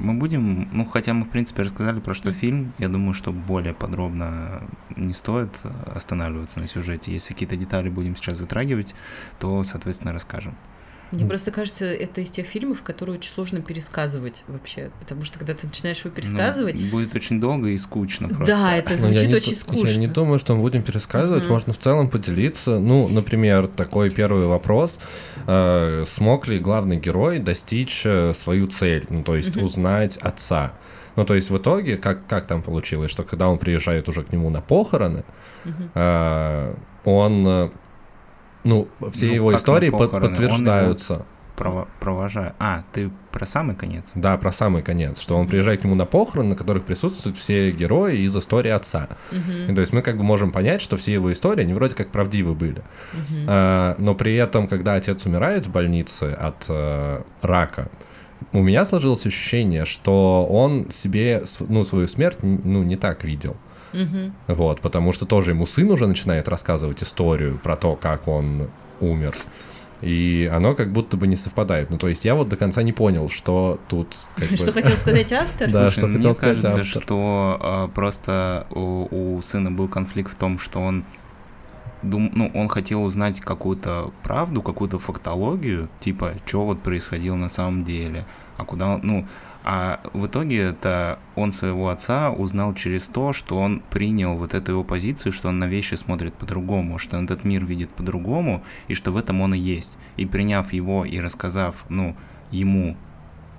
мы будем, ну хотя мы в принципе рассказали про что фильм, я думаю, что более подробно не стоит останавливаться на сюжете. Если какие-то детали будем сейчас затрагивать, то, соответственно, расскажем. Мне просто кажется, это из тех фильмов, которые очень сложно пересказывать вообще. Потому что когда ты начинаешь его Ну, пересказывать. будет очень долго и скучно просто. да, это Ну, звучит очень ду- скучно. Я не думаю, что мы будем пересказывать, Мгм. можно в целом поделиться. Ну, например, такой первый вопрос. Э, смог ли главный герой достичь э, свою цель? Ну, то есть Мгм. узнать отца? Ну, то есть в итоге, как, как там получилось, что когда он приезжает уже к нему на похороны, Мгм. э, он... э, Ну, все Ну, его истории под- похороны? Он его- подтверждаются. Прово- провожаю. А, ты про самый конец? Да, про самый конец, что он приезжает к нему на похороны, на которых присутствуют все герои из истории отца. Мгм. И то есть мы как бы можем понять, что все его истории, они вроде как правдивы были. Мгм. А, но при этом, когда отец умирает в больнице от э, рака, у меня сложилось ощущение, что он себе ну, свою смерть ну, не так видел. Мгм. Вот, потому что тоже ему сын уже начинает рассказывать историю про то, как он умер. И оно как будто бы не совпадает. Ну, то есть я вот до конца не понял, что тут... *laughs* бы- Что хотел сказать автор? *laughs* Да, Слушай, что мне кажется, автор. что а, просто у, у сына был конфликт в том, что он дум... ну, он хотел узнать какую-то правду, какую-то фактологию, типа, что вот происходило на самом деле, а куда он, ну, а в итоге это он своего отца узнал через то, что он принял вот эту его позицию, что он на вещи смотрит по-другому, что он этот мир видит по-другому, и что в этом он и есть. И приняв его и рассказав, ну, ему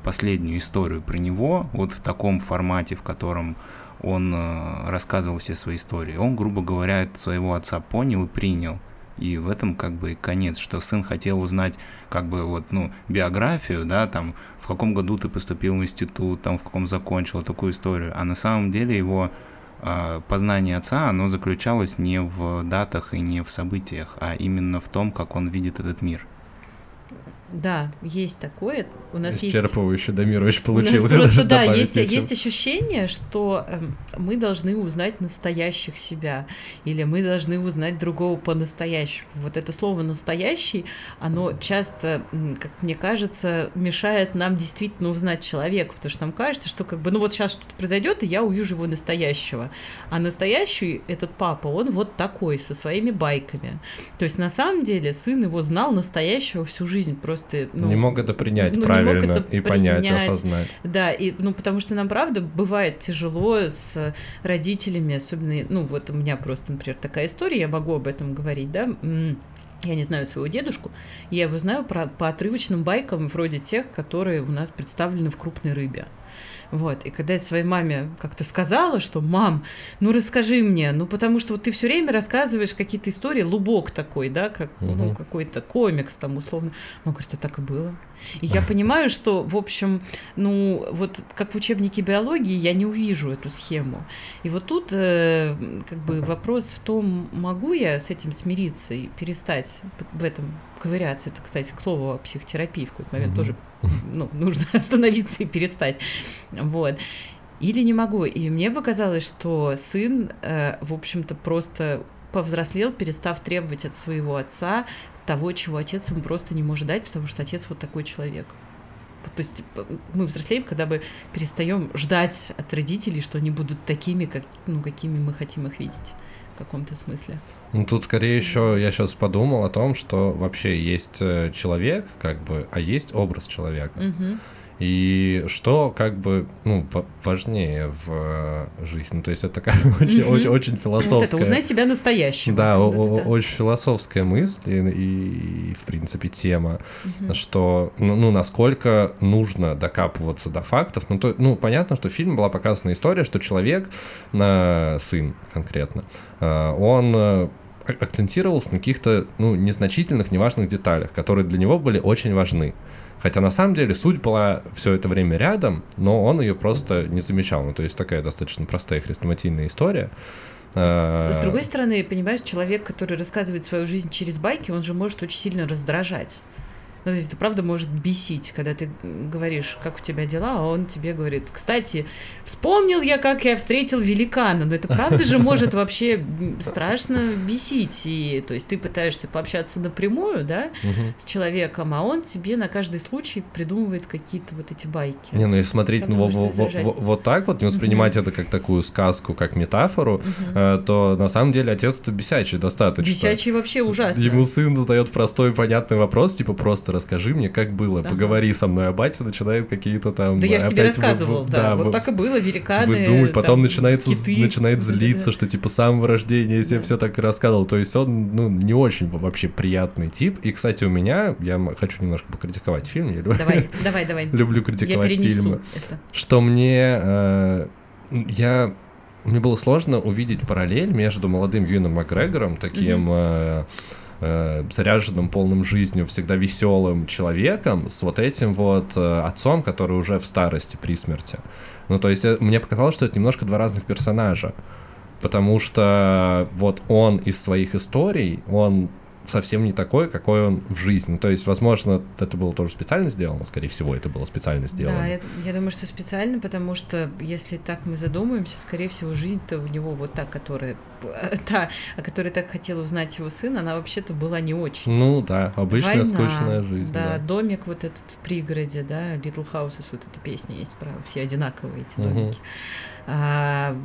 последнюю историю про него, вот в таком формате, в котором он э, рассказывал все свои истории, он, грубо говоря, своего отца понял и принял. И в этом как бы конец, что сын хотел узнать как бы вот, ну, биографию, да, там, в каком году ты поступил в институт, там, в каком закончил такую историю. А на самом деле его э, познание отца, оно заключалось не в датах и не в событиях, а именно в том, как он видит этот мир. Да, есть такое. У нас есть... Исчерпывающе, Дамирович получилось. У нас просто, да, есть, есть ощущение, что э, мы должны узнать настоящих себя, или мы должны узнать другого по-настоящему. Вот это слово «настоящий», оно часто, как мне кажется, мешает нам действительно узнать человека, потому что нам кажется, что как бы, ну вот сейчас что-то произойдет, и я увижу его настоящего. А настоящий этот папа, он вот такой, со своими байками. То есть на самом деле сын его знал настоящего всю жизнь, просто просто... Ну, не мог это принять ну, правильно это и принять, понять, осознать. Да, и, ну, потому что нам, правда, бывает тяжело с родителями, особенно, ну, вот у меня просто, например, такая история, я могу об этом говорить, да, я не знаю своего дедушку, я его знаю про, по отрывочным байкам, вроде тех, которые у нас представлены в крупной рыбе. Вот. И когда я своей маме как-то сказала, что мам, ну расскажи мне, ну потому что вот ты все время рассказываешь какие-то истории, лубок такой, да, как угу. ну, какой-то комикс там условно. Она говорит, а так и было. И я понимаю, что, в общем, ну, вот как в учебнике биологии я не увижу эту схему. И вот тут э, как бы вопрос в том, могу я с этим смириться и перестать в этом ковыряться. Это, кстати, к слову о психотерапии в какой-то момент mm-hmm. тоже ну, нужно *laughs* остановиться и перестать. Вот. Или не могу. И мне показалось, что сын, э, в общем-то, просто повзрослел, перестав требовать от своего отца того, чего отец ему просто не может дать, потому что отец вот такой человек. То есть типа, мы взрослеем, когда мы перестаем ждать от родителей, что они будут такими, как, ну, какими мы хотим их видеть каком-то смысле. Ну тут скорее еще я сейчас подумал о том, что вообще есть э, человек, как бы, а есть образ человека. Угу. И что как бы ну, важнее в э, жизни. Ну, то есть это такая *laughs* очень, очень, очень философская... Вот это узнай себя настоящим. Да, о, да, очень философская мысль и, и, в принципе, тема, что, ну, ну, насколько нужно докапываться до фактов. Ну, то, ну, понятно, что в фильме была показана история, что человек, э, сын конкретно, э, он э, акцентировался на каких-то, ну, незначительных, неважных деталях, которые для него были очень важны. Хотя на самом деле суть была все это время рядом, но он ее просто не замечал. Ну, то есть такая достаточно простая хрестоматийная история. С а, другой стороны, понимаешь, человек, который рассказывает свою жизнь через байки, он же может очень сильно раздражать. Ну, то есть это правда может бесить, когда ты говоришь, как у тебя дела, а он тебе говорит, кстати, вспомнил я, как я встретил великана, но это правда же может вообще страшно бесить. И, то есть ты пытаешься пообщаться напрямую, да, с человеком, а он тебе на каждый случай придумывает какие-то вот эти байки. Не, ну и смотреть ну, вот так вот, не воспринимать это как такую сказку, как метафору, э, то на самом деле отец-то бесячий достаточно. Бесячий вообще ужасно. Ему сын задает простой понятный вопрос, типа просто просто расскажи мне, как было, ага. поговори со мной, а батя начинает какие-то там... Да я же тебе рассказывал, в, да, да, вот так и было, великаны, Выдумать, потом начинается, начинает злиться, да, что типа с самого рождения я тебе все так и рассказывал, то есть он, ну, не очень вообще приятный тип, и, кстати, у меня, я хочу немножко покритиковать фильм, я давай, *laughs* давай, давай. люблю критиковать фильмы, это. что мне, э, я мне было сложно увидеть параллель между молодым Юином Макгрегором, таким mm-hmm. э, э, заряженным, полным жизнью, всегда веселым человеком с вот этим вот э, отцом, который уже в старости при смерти. Ну, то есть э, мне показалось, что это немножко два разных персонажа. Потому что вот он из своих историй, он совсем не такой, какой он в жизни. То есть, возможно, это было тоже специально сделано, скорее всего, это было специально сделано. Да, я, я думаю, что специально, потому что если так мы задумаемся, скорее всего, жизнь-то у него вот та, которая *laughs* та, о которой так хотела узнать его сын, она вообще-то была не очень. Ну да, обычная Война, скучная жизнь. Да, Да, домик вот этот в пригороде, да, Little Houses, вот эта песня есть про все одинаковые эти домики. А,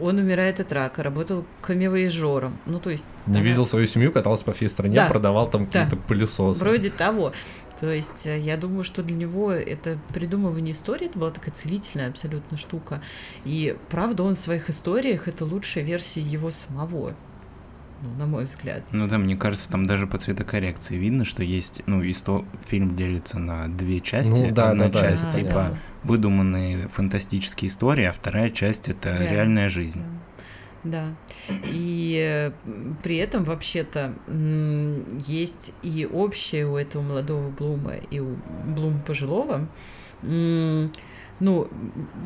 он умирает от рака, работал камевоежором. Ну, то есть... Не она- видел свою семью, катался по всей стране, Да. продавал там Да. какие-то пылесосы. Вроде того. То есть э, я думаю, что для него это придумывание истории, это была такая целительная абсолютно штука. И правда, он в своих историях это лучшая версия его самого. Ну, на мой взгляд. Ну да, мне кажется, там даже по цветокоррекции видно, что есть, ну, исто... фильм делится на две части. Ну да, Одна да, да, часть Да, типа да. Выдуманные фантастические истории, а вторая часть это Реально. реальная жизнь. Да. И при этом вообще-то есть и общее у этого молодого Блума и у Блума пожилого. Ну,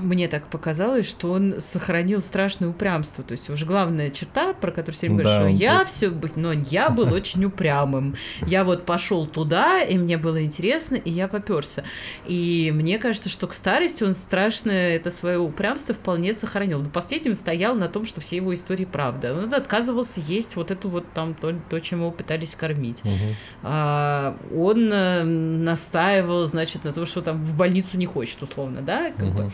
мне так показалось, что он сохранил страшное упрямство. То есть уже главная черта, про которую все время Да, говорят, что я тут- все но я был *laughs* очень упрямым. Я вот пошел туда, и мне было интересно, и я поперся. И мне кажется, что к старости он страшное это свое упрямство вполне сохранил. До последнего стоял на том, что все его истории правда. Он отказывался есть вот эту вот там то, то чем его пытались кормить. А, он э, настаивал, значит, на том, что там в больницу не хочет, условно, да? Как бы. Мгм.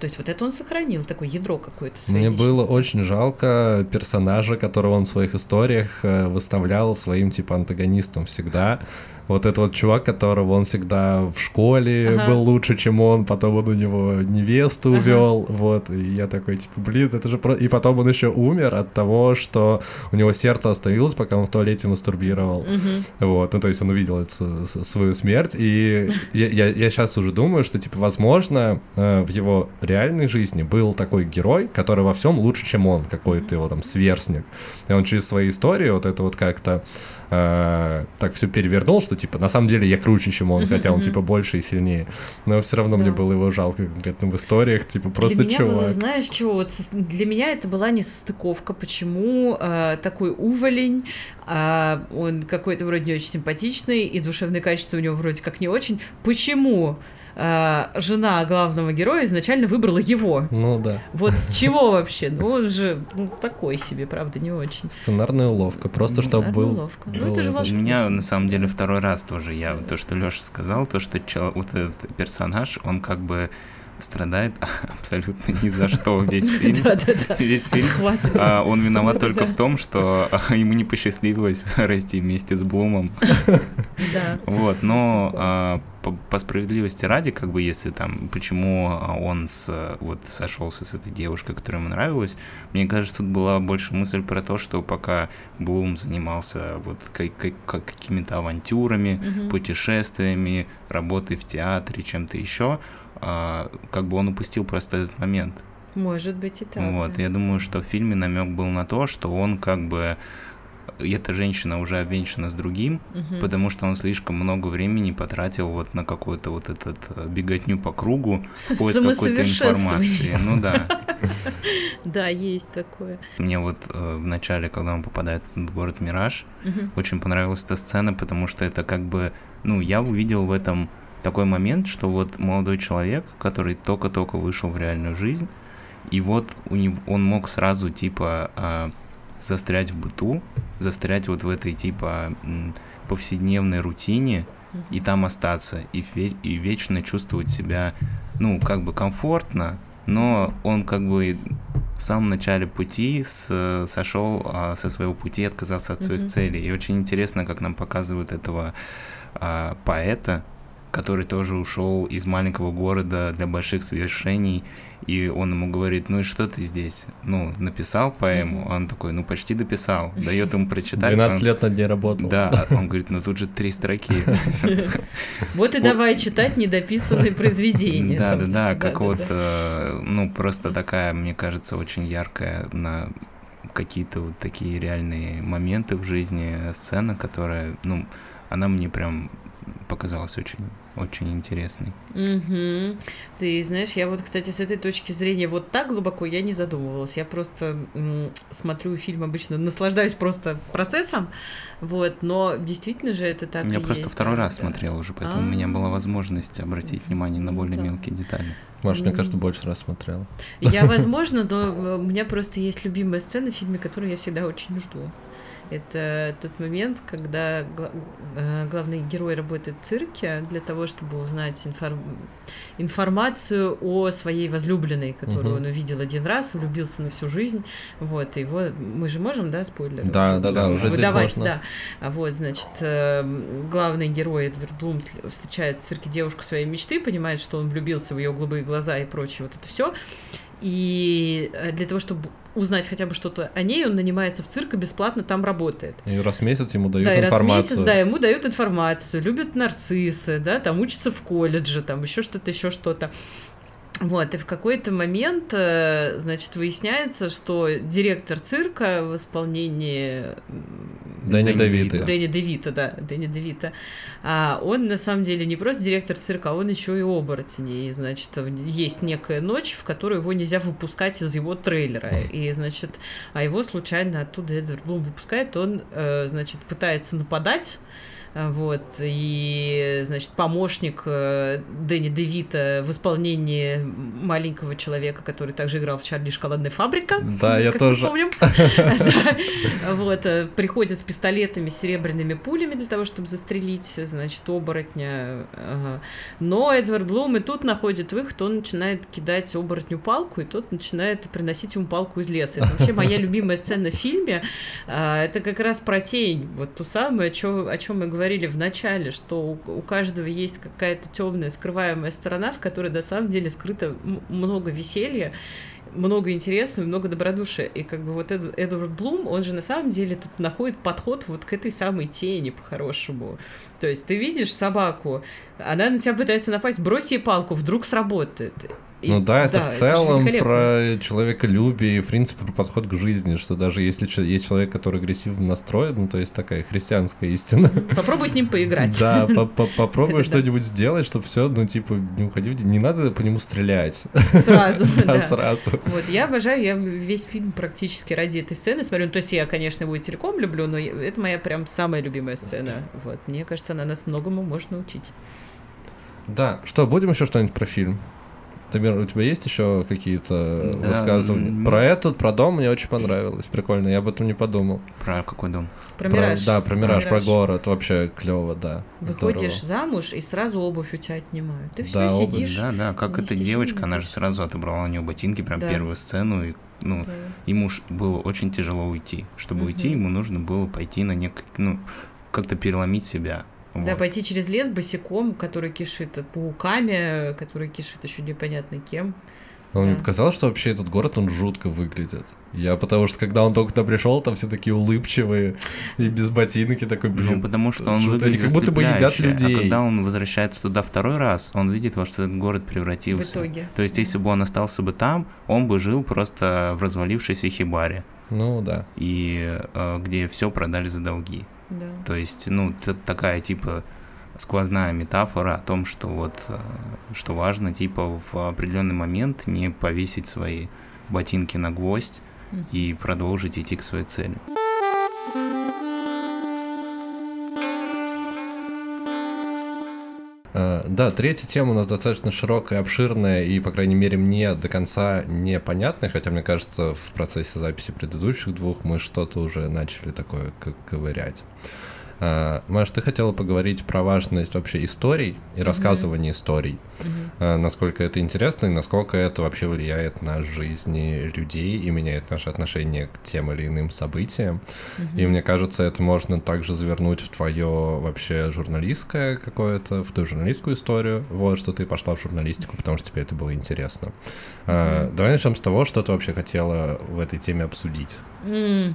То есть вот это он сохранил, такое ядро какое-то. Мне было личности. очень жалко персонажа, которого он в своих историях э, выставлял своим типа антагонистом всегда. Вот этот вот чувак, которого он всегда в школе Ага. был лучше, чем он, потом он у него невесту Ага. увел, вот, и я такой, типа, блин, это же про... И потом он еще умер от того, что у него сердце остановилось, пока он в туалете мастурбировал. Мгм. Вот, ну то есть он увидел с- свою смерть, и я, я, сейчас уже думаю, что, типа, возможно, э, в его реальной жизни был такой герой, который во всем лучше, чем он, какой-то его там сверстник. И он через свои истории вот это вот как-то э, так все перевернул, что, типа, на самом деле я круче, чем он, хотя он, типа, больше и сильнее. Но все равно мне Да. было его жалко конкретно в историях, типа, просто для меня чувак. было, знаешь, чего? Вот для меня это была несостыковка. Почему э, такой уволень, а он какой-то вроде не очень симпатичный, и душевные качества у него вроде как не очень. Почему э, жена главного героя изначально выбрала его? Ну да. Вот с чего *laughs* вообще? Ну, он же ну, такой себе, правда, не очень. Сценарная уловка, просто Ну, чтобы был... Сценарная уловка. Ну, это же У меня на самом деле второй раз тоже я то, что Леша сказал, то, что чел- вот этот персонаж, он как бы страдает *laughs* абсолютно ни за что весь фильм. Да-да-да. Весь фильм. А, он виноват только Да. в том, что а, ему не посчастливилось *laughs* расти вместе с Блумом. *laughs* Да. Вот, но а, по, по справедливости ради, как бы, если там, почему он с, вот сошелся с этой девушкой, которая ему нравилась, мне кажется, тут была больше мысль про то, что пока Блум занимался вот ка- ка- ка- какими-то авантюрами, Мгм. путешествиями, работой в театре, чем-то еще, а, как бы он упустил просто этот момент. Может быть и так. Вот, да. я думаю, что в фильме намек был на то, что он как бы эта женщина уже обвенчана с другим, Мгм. потому что он слишком много времени потратил вот на какую-то вот этот э, беготню по кругу в поиск какой-то информации. Ну да. *laughs* Да, есть такое. Мне вот э, в начале, когда он попадает в город Мираж, очень понравилась эта сцена, потому что это как бы, ну, я увидел в этом такой момент, что вот молодой человек, который только-только вышел в реальную жизнь, и вот у него, он мог сразу, типа, а, застрять в быту, застрять вот в этой, типа, повседневной рутине, и там остаться, и, и вечно чувствовать себя, ну, как бы комфортно, но он как бы в самом начале пути с, сошел а, со своего пути, отказался от своих Мгм. целей. И очень интересно, как нам показывают этого а, поэта, который тоже ушел из маленького города для больших свершений, и он ему говорит, ну и что ты здесь? Ну, написал поэму? Он такой, ну почти дописал. Дает ему прочитать. 12 он- лет над ней работал. Да, а он говорит, ну тут же три строки. *laughs* Вот и давай читать недописанные произведения. Да, да, да, как вот, э, ну, просто такая, мне кажется, очень яркая на какие-то вот такие реальные моменты в жизни сцена, которая, ну, она мне прям показалась очень очень интересный. Угу. Ты знаешь, я вот, кстати, с этой точки зрения вот так глубоко я не задумывалась. Я просто м, смотрю фильм обычно, наслаждаюсь просто процессом, вот, но действительно же это так Я и просто есть, второй да, раз да. смотрел уже, поэтому у меня была возможность обратить внимание на более Да. мелкие детали. Маш, мне кажется, больше раз смотрела. Я, *laughs* возможно, но э, у меня просто есть любимая сцена в фильме, которую я всегда очень жду. Это тот момент, когда э, главный герой работает в цирке для того, чтобы узнать информ- информацию о своей возлюбленной, которую Мгм. он увидел один раз, влюбился на всю жизнь. Вот, и его мы же можем, да, спойлеры? Да, уже да, да, уже здесь выдавать, можно. да. А вот, значит, э, главный герой Эдвард Блум встречает в цирке девушку своей мечты, понимает, что он влюбился в ее голубые глаза и прочее, вот это все. И э, для того, чтобы узнать хотя бы что-то о ней, он нанимается в цирк и бесплатно там работает. И раз в месяц ему дают да, и раз в информацию. месяц, да, ему дают информацию, любят нарциссы, да, там учатся в колледже, там еще что-то, еще что-то. Вот, и в какой-то момент, э, значит, выясняется, что директор цирка в исполнении Дэнни. Девита. Дэнни Девита, да, Дэнни Девита. А он на самом деле не просто директор цирка, а он еще и оборотень. И, значит, есть некая ночь, в которую его нельзя выпускать из его трейлера. И, значит, а его случайно оттуда Эдвард Блум выпускает, он, э, значит, пытается нападать. Вот, и, значит, помощник э, Дэнни Девита в исполнении маленького человека, который также играл в Чарли Шоколадная фабрика. Да, я тоже. помним. *laughs* Вот, э, приходят с пистолетами, серебряными пулями для того, чтобы застрелить, значит, оборотня. Но Эдвард Блум и тут находит выход, он начинает кидать оборотню палку, и тот начинает приносить ему палку из леса. Это вообще моя *laughs* любимая сцена в фильме. А, Это как раз про тень, вот ту самую, о чем, о чем мы говорили в начале, что у, у каждого есть какая-то темная, скрываемая сторона, в которой на самом деле скрыто много веселья, много интересного, много добродушия. И как бы вот Эд- Эдвард Блум, он же на самом деле тут находит подход вот к этой самой тени по-хорошему. То есть ты видишь собаку, она на тебя пытается напасть, брось ей палку, вдруг сработает. И- Ну да, это в же целом великолепно. про человеколюбие и, в принципе, про подход к жизни, что даже если есть человек, который агрессивно настроен, ну, то есть такая христианская истина. *laughs* Попробуй с ним поиграть. Да, по- *laughs* по- попробуй Это да. что-нибудь сделать, чтобы все, ну, типа, не уходи, в день. не надо по нему стрелять. Сразу, *laughs* Да, да. сразу. Вот, я обожаю, я весь фильм практически ради этой сцены смотрю. Ну, то есть я, конечно, его и целиком люблю, но это моя прям самая любимая сцена. Вот, мне кажется, она нас многому может научить. Да, что, будем еще что-нибудь про фильм? Дамир, у тебя есть еще какие-то Да, высказывания? м, Про этот, про дом мне очень понравилось. Прикольно, я об этом не подумал. Про какой дом? Про Мираж. Да, про мираж, про Мираж. город. Вообще клево, да. Выходишь Здорово. замуж, и сразу обувь у тебя отнимают. Ты все Да, обувь, сидишь. Да, да, как эта девочка, она же сразу отобрала у нее ботинки, прям Да. первую сцену, и, ну, Да. ему ж было очень тяжело уйти. Чтобы Мгм. уйти, ему нужно было пойти на нек... ну, как-то переломить себя. Да, Вот. пойти через лес босиком, который кишит пауками, который кишит еще непонятно кем. Но мне Да. показалось, что вообще этот город, он жутко выглядит. Я потому что, когда он только туда пришел, там все такие улыбчивые и без ботинок, и такой, блин, ну, потому что он они выглядит как будто бы едят ослепляюще. людей. А когда он возвращается туда второй раз, он видит, во что этот город В превратился. итоге. То есть, если бы он остался бы там, он бы жил просто в развалившейся хибаре, Ну да. и э, где все продали за долги. Да. То есть, ну, т- такая типа сквозная метафора о том, что вот э, что важно, типа в определенный момент не повесить свои ботинки на гвоздь Мгм. и продолжить идти к своей цели. Да, третья тема у нас достаточно широкая, обширная и, по крайней мере, мне до конца непонятная, хотя, мне кажется, в процессе записи предыдущих двух мы что-то уже начали такое ковырять. Э, Маш, ты хотела поговорить про важность вообще историй и рассказывания историй. Мгм. Э, насколько это интересно и насколько это вообще влияет на жизни людей и меняет наше отношение к тем или иным событиям. И мне кажется, это можно также завернуть в твое вообще журналистское какое-то, в твою журналистскую историю, вот, что ты пошла в журналистику, потому что тебе это было интересно. Э, давай начнем с того, что ты вообще хотела в этой теме обсудить. М.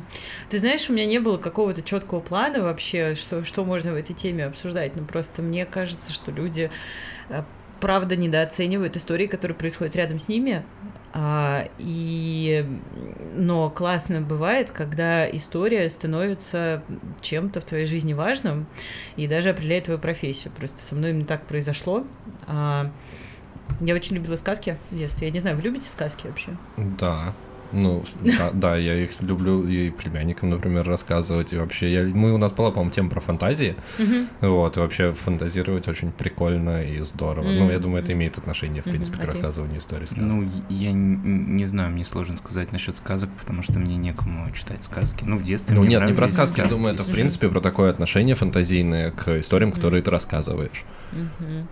Ты знаешь, у меня не было какого-то четкого плана вообще, что, что можно в этой теме обсуждать. Но просто мне кажется, что люди э, правда недооценивают истории, которые происходят рядом с ними. А, и, но классно бывает, когда история становится чем-то в твоей жизни важным и даже определяет твою профессию. Просто со мной именно так произошло. А, я очень любила сказки в детстве. Я не знаю, вы любите сказки вообще? Да. Ну, да, *laughs* да, я их люблю и племянникам, например, рассказывать. И вообще, я, мы, у нас была, по-моему, тема про фантазии. Вот, и вообще фантазировать очень прикольно и здорово. Ну, я думаю, это имеет отношение, в принципе, к рассказыванию истории сказок. Ну, я не знаю, мне сложно сказать насчет сказок, потому что мне некому читать сказки. Ну, в детстве Ну, мне нет, не про нравились сказки, я думаю, это, в принципе, про такое отношение фантазийное к историям, которые ты рассказываешь.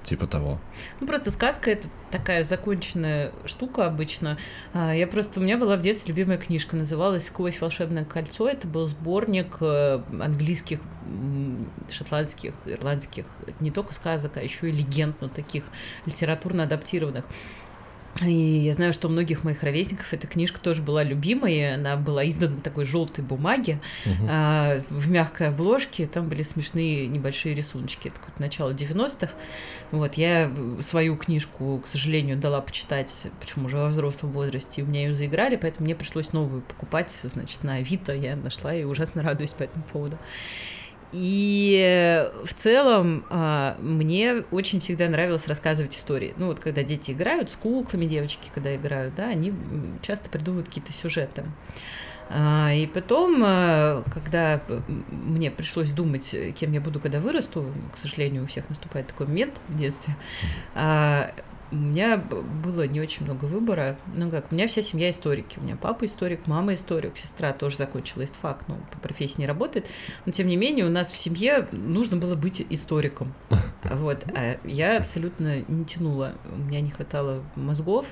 Типа того. Ну, просто сказка это такая законченная штука обычно. А, Я просто, у меня была в детстве любимая книжка, называлась «Сквозь волшебное кольцо». Это был сборник э, английских, шотландских, ирландских, не только сказок, а еще и легенд, ну, таких литературно адаптированных. И я знаю, что у многих моих ровесников эта книжка тоже была любимой. Она была издана на такой желтой бумаге Мгм. а, в мягкой обложке. Там были смешные небольшие рисуночки. Это какое-то начало 90-х. Вот, я э, свою книжку, к сожалению, дала почитать, почему уже во взрослом возрасте, и у меня ее заиграли, поэтому мне пришлось новую покупать, значит, на Авито я нашла и ужасно радуюсь по этому поводу. И э, в целом а, мне очень всегда нравилось рассказывать истории. Ну вот когда дети играют с куклами, девочки, когда играют, да, они часто придумывают какие-то сюжеты. А, И потом, э, когда мне пришлось думать, кем я буду, когда вырасту, к сожалению, у всех наступает такой момент в детстве, а, у меня было не очень много выбора. Ну как, у меня вся семья историки. У меня папа историк, мама историк, сестра тоже закончила истфак, ну, по профессии не работает. Но тем не менее, у нас в семье нужно было быть историком. Вот. А я абсолютно не тянула. У меня не хватало мозгов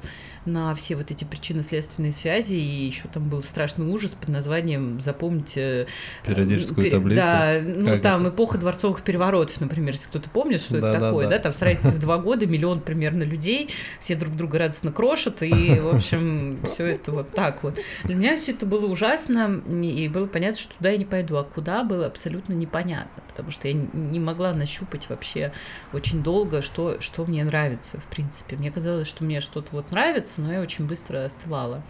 на все вот эти причинно-следственные связи, и еще там был страшный ужас под названием «Запомните...» э, Периодическую пере- таблицу? Да, ну Как там это? эпоха дворцовых переворотов, например, если кто-то помнит, что это Да-да-да. такое, да, там с разницей в два года миллион примерно людей, все друг друга радостно крошат, и, в общем, все это вот так вот. Для меня все это было ужасно, и было понятно, что туда я не пойду, а куда было абсолютно непонятно, потому что я не могла нащупать вообще очень долго, что, что мне нравится, в принципе. Мне казалось, что мне что-то вот нравится, но я очень быстро остывала.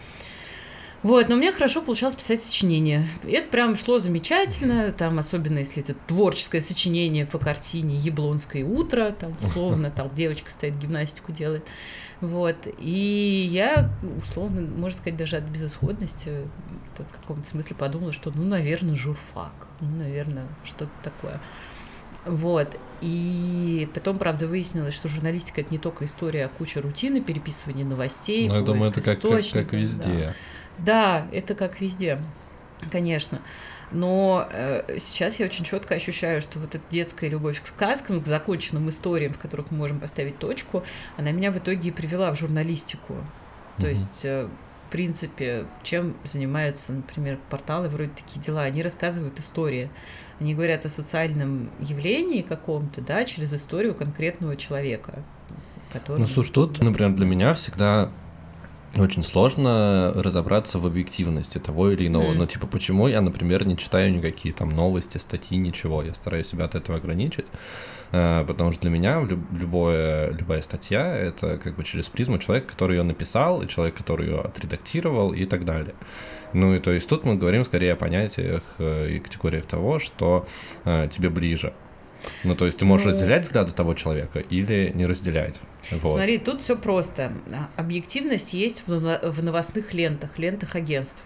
Вот, но у меня хорошо получалось писать сочинения. И Это прям шло замечательно, там, особенно если это творческое сочинение по картине «Яблонское утро», там, *laughs* условно, там девочка стоит, гимнастику делает. Вот, и я, условно, можно сказать, даже от безысходности в каком-то смысле подумала, что, ну, наверное, журфак, ну, наверное, что-то такое. Вот. И потом, правда, выяснилось, что журналистика это не только история, а куча рутины, переписывания новостей. Ну, я думаю, это как, как, как да. везде. Да, это как везде, конечно. Но э, сейчас я очень четко ощущаю, что вот эта детская любовь к сказкам, к законченным историям, в которых мы можем поставить точку, она меня в итоге и привела в журналистику. То Мгм. есть, э, принципе, чем занимаются, например, порталы вроде такие дела, они рассказывают истории. Они говорят о социальном явлении каком-то, да, через историю конкретного человека. Который... Ну, слушай, тут, например, для меня всегда очень сложно разобраться в объективности того или иного. Мгм. Ну, типа, почему я, например, не читаю никакие там новости, статьи, ничего. Я стараюсь себя от этого ограничить, э, потому что для меня люб- любое, любая статья — это как бы через призму человека, который ее написал, и человек, который ее отредактировал и так далее. Ну и то есть тут мы говорим скорее о понятиях э, и категориях того, что э, тебе ближе. Ну, то есть ты можешь Ну. разделять взгляды того человека или не разделять. Вот. Смотри, тут все просто. Объективность есть в новостных лентах, лентах агентств.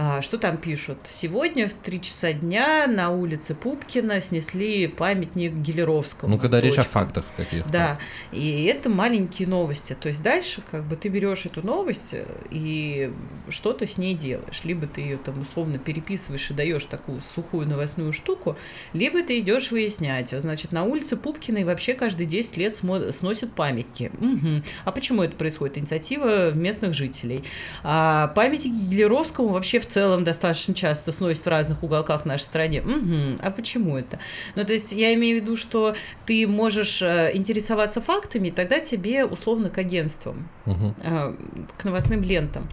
А, Что там пишут? Сегодня в 3 часа дня на улице Пупкина снесли памятник Гелеровскому. Ну, когда речь о фактах каких-то. Да, и это маленькие новости. То есть дальше как бы ты берешь эту новость э, и что-то с ней делаешь. Либо ты ее там условно переписываешь и даешь такую сухую новостную штуку, либо ты идешь выяснять. Значит, на улице Пупкиной вообще каждые 10 лет сносят памятники. Мгм. А почему это происходит? Инициатива местных жителей. А памятники Гелеровскому вообще в целом достаточно часто сносят в разных уголках нашей стране. Мгм. А почему это? Ну, то есть я имею в виду, что ты можешь э, интересоваться фактами, и тогда тебе условно к агентствам, э, к новостным лентам.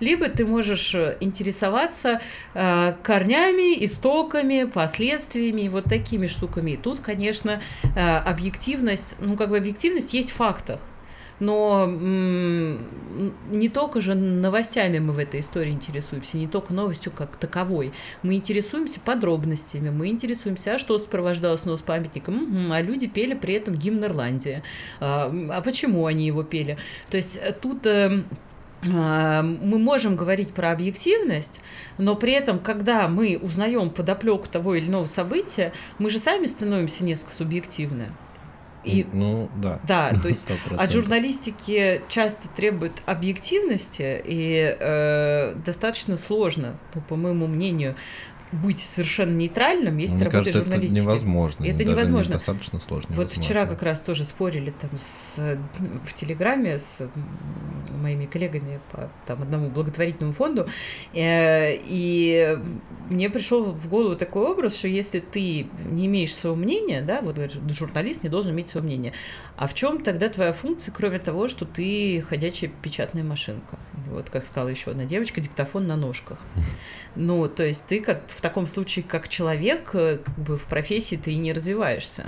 Либо ты можешь э, интересоваться э, корнями, истоками, последствиями, вот такими штуками. И тут, конечно, э, объективность, ну, как бы объективность есть в фактах. Но не только же новостями мы в этой истории интересуемся, не только новостью как таковой. Мы интересуемся подробностями, мы интересуемся, а что сопровождало снос памятником, а люди пели при этом гимн Ирландии. А, а почему они его пели? То есть э, тут эм, а, мы можем говорить про объективность, но при этом, когда мы узнаем подоплеку того или иного события, мы же сами становимся несколько субъективны. И, ну, да. Да, то *laughs* есть 100%. от журналистики часто требует объективности, и э, достаточно сложно, ну, по моему мнению, быть совершенно нейтральным, если Мне ты кажется, работаешь это невозможно. Это невозможно. Не достаточно сложно. Вот невозможно. вчера как раз тоже спорили там с, в Телеграме с моими коллегами по там, одному благотворительному фонду, э, и мне пришел в голову такой образ, что если ты не имеешь своего мнения, да, вот говоришь, журналист не должен иметь свое мнение, а в чем тогда твоя функция, кроме того, что ты ходячая печатная машинка? Вот, как сказала еще одна девочка, диктофон на ножках. *laughs* Ну, то есть ты как в таком случае, как человек, э, как бы в профессии ты и не развиваешься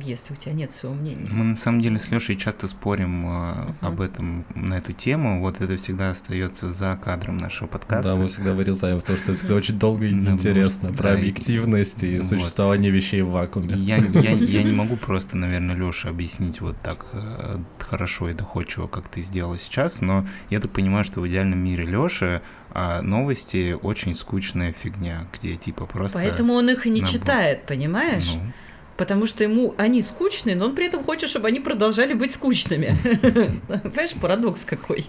если у тебя нет своего мнения. Мы на самом деле с Лешей часто спорим uh-huh. об этом, на эту тему. Вот это всегда остается за кадром нашего подкаста. Да, мы всегда вырезаем, потому что это всегда очень долго и неинтересно. Про объективность и существование вещей в вакууме. Я, *laughs* не могу просто, наверное, Леша объяснить вот так э, хорошо и доходчиво, как ты сделал сейчас, но я так понимаю, что в идеальном мире Леша а новости очень скучная фигня, где типа просто... Поэтому он их и не набор... читает, понимаешь? Ну потому что ему они скучные, но он при этом хочет, чтобы они продолжали быть скучными. *laughs* Понимаешь, парадокс какой.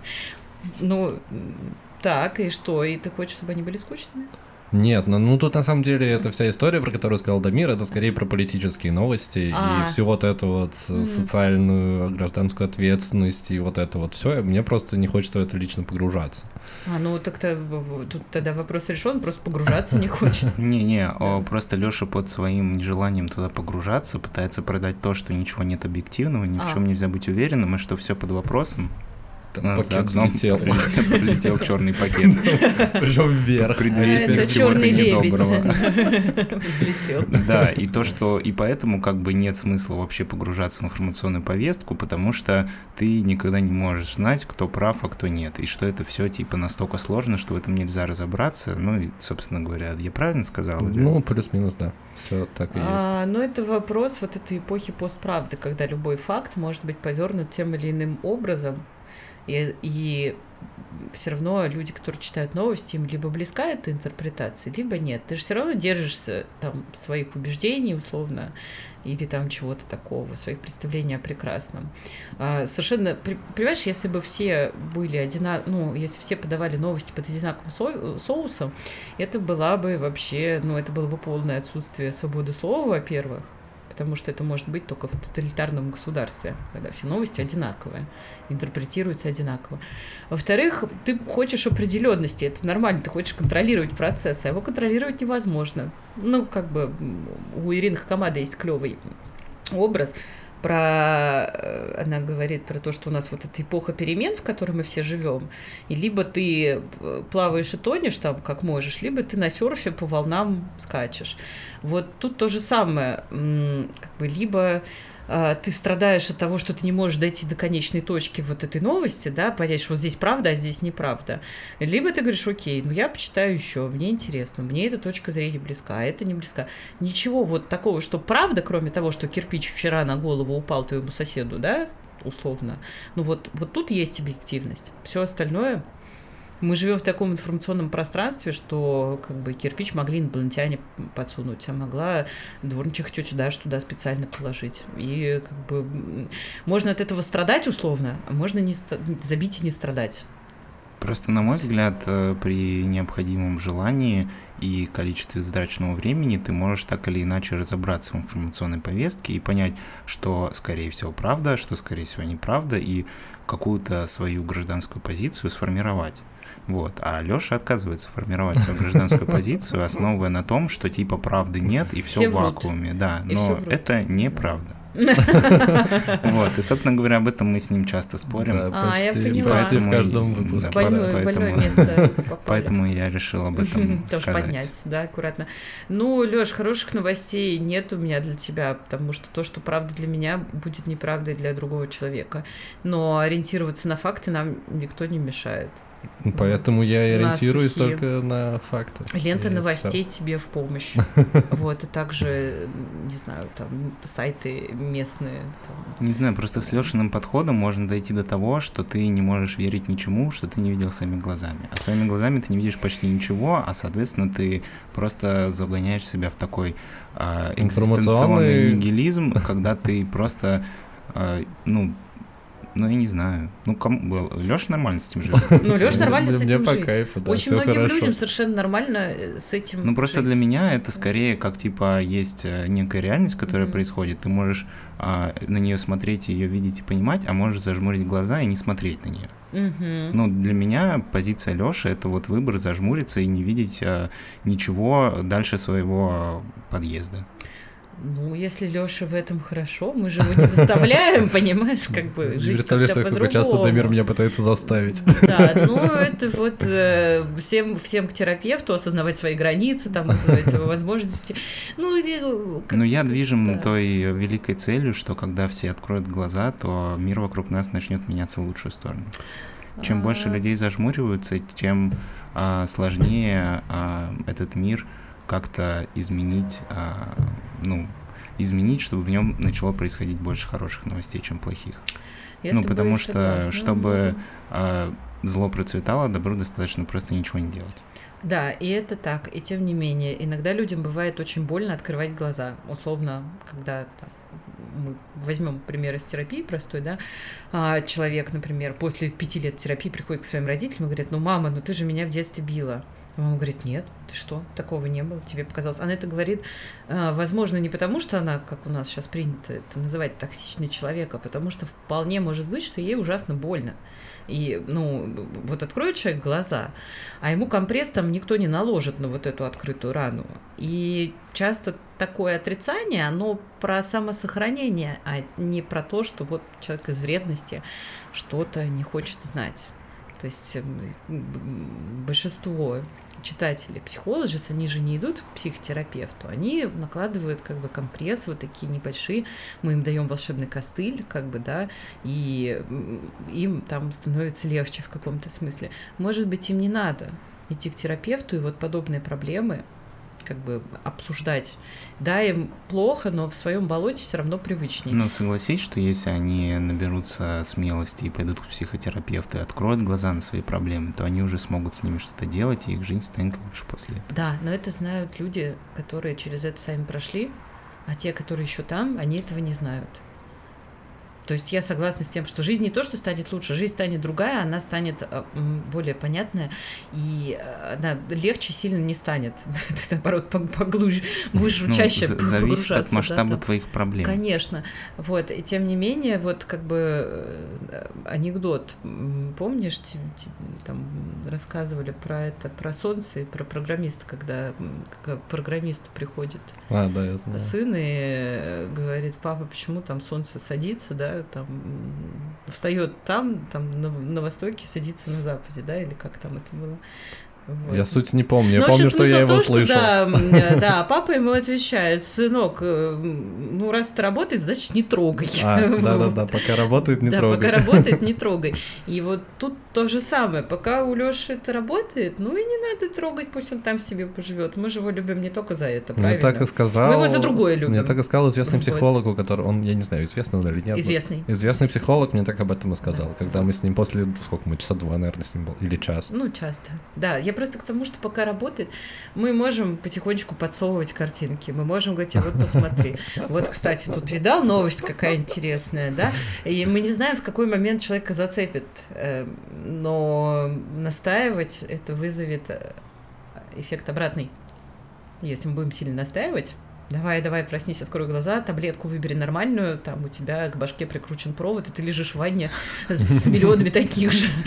Ну, так, и что? И ты хочешь, чтобы они были скучными? Нет, ну, ну тут на самом деле эта вся история, про которую сказал Дамир, это скорее про политические новости а. и всю вот эту вот mm. социальную, гражданскую ответственность и вот это вот все. Мне просто не хочется в это лично погружаться. А, ну так-то тут тогда вопрос решен, просто погружаться не хочет. *laughs* Не-не, просто Лёша под своим нежеланием туда погружаться пытается продать то, что ничего нет объективного, ни в а. чем нельзя быть уверенным, и что все под вопросом. Там пакет взлетел. Прилетел *laughs* черный пакет. Причем вверх. Это черный лебедь. *laughs* Да, и то, что... И поэтому как бы нет смысла вообще погружаться в информационную повестку, потому что ты никогда не можешь знать, кто прав, а кто нет. И что это все типа настолько сложно, что в этом нельзя разобраться. Ну и, собственно говоря, я правильно сказал? Ну, плюс-минус, да. Все так и есть. А, ну, это вопрос вот этой эпохи постправды, когда любой факт может быть повернут тем или иным образом, и, и все равно люди, которые читают новости, им либо близка эта интерпретация, либо нет. Ты же все равно держишься там своих убеждений, условно, или там чего-то такого, своих представлений о прекрасном. А, совершенно, понимаешь, если бы все были одинаковы, ну, если все подавали новости под одинаковым со соусом, это была бы вообще, ну, это было бы полное отсутствие свободы слова, во-первых, потому что это может быть только в тоталитарном государстве, когда все новости одинаковые, интерпретируются одинаково. Во-вторых, ты хочешь определенности, это нормально, ты хочешь контролировать процесс, а его контролировать невозможно. Ну, как бы у Ирины Хакамада есть клевый образ, про, э, она говорит про то, что у нас вот эта эпоха перемен, в которой мы все живем, и либо ты э, плаваешь и тонешь там, как можешь, либо ты на серфе по волнам скачешь. Вот тут то же самое, как бы либо ты страдаешь от того, что ты не можешь дойти до конечной точки вот этой новости, да, понять, что вот здесь правда, а здесь неправда. Либо ты говоришь, окей, ну я почитаю еще, мне интересно, мне эта точка зрения близка, а это не близка. Ничего вот такого, что правда, кроме того, что кирпич вчера на голову упал твоему соседу, да, условно. Ну вот, вот тут есть объективность. Все остальное мы живем в таком информационном пространстве, что как бы кирпич могли инопланетяне подсунуть, а могла дворничих тетя Даша туда специально положить. И как бы можно от этого страдать условно, а можно не забить и не страдать. Просто, на мой взгляд, э, при необходимом желании и количестве затраченного времени ты можешь так или иначе разобраться в информационной повестке и понять, что, скорее всего, правда, что, скорее всего, неправда, и какую-то свою гражданскую позицию сформировать. Вот. А Леша отказывается формировать свою гражданскую *laughs* позицию, основывая на том, что типа правды нет и все, в вакууме. Да, но это неправда. *laughs* Вот, и, собственно говоря, об этом мы с ним часто спорим. Да, А, я почти, поняла. почти в Поэтому каждом выпуске. *laughs* поэтому- я решил об этом Тоже сказать. поднять, да, аккуратно. Ну, Лёш, хороших новостей нет у меня для тебя, потому что то, что правда для меня, будет неправдой для другого человека. Но ориентироваться на факты нам никто не мешает. Поэтому я и ориентируюсь сухие. только на факты. Лента И новостей тебе в помощь. *laughs* Вот, и также, не знаю, там, сайты местные. там. Не знаю, просто с Лешиным подходом можно дойти до того, что ты не можешь верить ничему, что ты не видел своими глазами. А своими глазами ты не видишь почти ничего, а, соответственно, ты просто загоняешь себя в такой а, экзистенционный Информационный- нигилизм, когда ты просто, а, ну, ну, я не знаю. Ну, кому... Леша нормально с этим живет. Ну, Лёш нормально с этим *laughs* по жить. кайфу, да, Очень многим людям совершенно нормально э, с этим Ну, просто для меня это скорее как, типа, есть э, некая реальность, которая происходит. Ты можешь а, на нее смотреть, ее видеть и понимать, а можешь зажмурить глаза и не смотреть на нее. Ну, для меня позиция Лёши это вот выбор зажмуриться и не видеть а, ничего дальше своего подъезда. Ну, если Лёша в этом хорошо, мы же его не заставляем, *laughs* понимаешь, как бы жить представляешь, как часто по-другому. Дамир меня пытается заставить. Да, ну это вот э, всем, всем к терапевту осознавать свои границы, там, называть свои возможности. Ну, и, э, как- Но я движим да. той великой целью, что когда все откроют глаза, то мир вокруг нас начнет меняться в лучшую сторону. Чем больше А, людей зажмуриваются, тем а, сложнее а, этот мир как-то изменить, а, ну, изменить, чтобы в нем начало происходить больше хороших новостей, чем плохих. я ну, потому что, согласна. чтобы а, зло процветало, добру достаточно просто ничего не делать. Да, и это так. И тем не менее, иногда людям бывает очень больно открывать глаза. Условно, когда там, мы возьмем пример из терапии простой, да, а, человек, например, после пяти лет терапии приходит к своим родителям и говорит, ну, мама, ну ты же меня в детстве била. Мама говорит, нет, ты что, такого не было, тебе показалось. Она это говорит, а, возможно, не потому, что она, как у нас сейчас принято это называть, токсичный человек, а потому что вполне может быть, что ей ужасно больно. И, ну, вот откроет человек глаза, а ему компресс там никто не наложит на вот эту открытую рану. И часто такое отрицание, оно про самосохранение, а не про то, что вот человек из вредности что-то не хочет знать. То есть большинство читателей психологи, они же не идут к психотерапевту, они накладывают как бы компресс вот такие небольшие, мы им даем волшебный костыль, как бы, да, и им там становится легче в каком-то смысле. Может быть, им не надо идти к терапевту и вот подобные проблемы как бы обсуждать. Да, им плохо, но в своем болоте все равно привычнее. Но согласись, что если они наберутся смелости и пойдут к психотерапевту и откроют глаза на свои проблемы, то они уже смогут с ними что-то делать, и их жизнь станет лучше после этого. Да, но это знают люди, которые через это сами прошли, а те, которые еще там, они этого не знают. То есть я согласна с тем, что жизнь не то, что станет лучше, жизнь станет другая, она станет э, более понятная, и э, она легче сильно не станет. *laughs* Ты, наоборот, пог- поглубже, будешь Ну, чаще за- зависит от да, масштаба там. твоих проблем. Конечно, вот, и тем не менее, вот как бы э, анекдот, помнишь, там рассказывали про это, про солнце и про программиста, когда к программисту приходит А, да, я знаю. сын и говорит, папа, почему там солнце садится, да, там м, встает там, там на, на востоке, садится на западе, да, или как там это было. Вот. Я суть не помню. Я Ну, помню, что я его том, что слышал. да, м, *laughs* э, да, папа ему отвечает, сынок, э, ну раз это работает, значит не трогай. А, *laughs* Вот. да-да-да, пока работает, не да, трогай. пока работает, не трогай. И вот тут то же самое. Пока у Лёши это работает, ну и не надо трогать, пусть он там себе поживет. Мы же его любим не только за это, Мне правильно? так и сказал... Мы его за другое любим. Мне так и сказал известный психолог, у которого... Он, я не знаю, известный он или нет. Известный. Известный психолог мне так об этом и сказал, когда мы с ним после... Сколько мы? Часа два, наверное, с ним был. Или час. Ну, часто. Да, я просто к тому, что пока работает, мы можем потихонечку подсовывать картинки. Мы можем говорить, «А вот посмотри. Вот, кстати, тут видал новость какая интересная, да? И мы не знаем, в какой момент человека зацепит. Но настаивать это вызовет э, эффект обратный. Если мы будем сильно настаивать, Давай, давай, проснись, открой глаза, таблетку выбери нормальную, там у тебя к башке прикручен провод, и ты лежишь в ванне *laughs* с миллионами таких же. *laughs*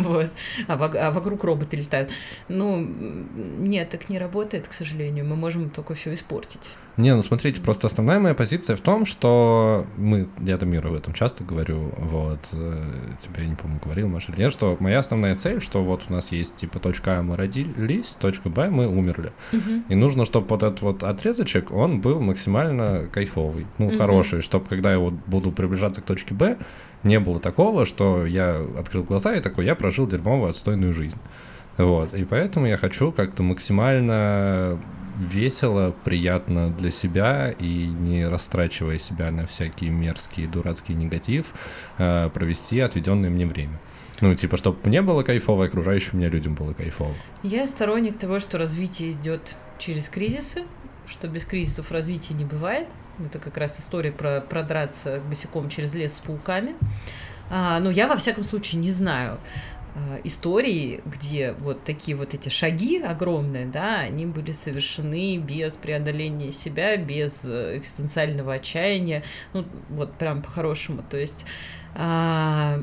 Вот. А а вокруг роботы летают. Ну, нет, так не работает, к сожалению. Мы можем только все испортить. Не, ну смотрите, просто основная моя позиция в том, что мы, я Дамиру об этом часто говорю, вот, э, тебе, я не помню, говорил, Маша, или нет, что моя основная цель, что вот у нас есть, типа, точка А мы родились, точка Б мы умерли. И нужно, чтобы вот этот вот отрезочек, он был максимально кайфовый, ну, Мгм. хороший, чтобы когда я вот буду приближаться к точке Б, не было такого, что я открыл глаза и такой, я прожил дерьмовую, отстойную жизнь. Вот, и поэтому я хочу как-то максимально весело, приятно для себя и не растрачивая себя на всякие мерзкие, дурацкий негатив, э, провести отведенное мне время. Ну, типа, чтобы мне было кайфово, окружающим меня людям было кайфово. Я сторонник того, что развитие идет через кризисы, что без кризисов развития не бывает. Это как раз история про продраться босиком через лес с пауками. А, но я, во всяком случае, не знаю а, истории, где вот такие вот эти шаги огромные, да, они были совершены без преодоления себя, без э, экзистенциального отчаяния, ну, вот прям по-хорошему. То есть а,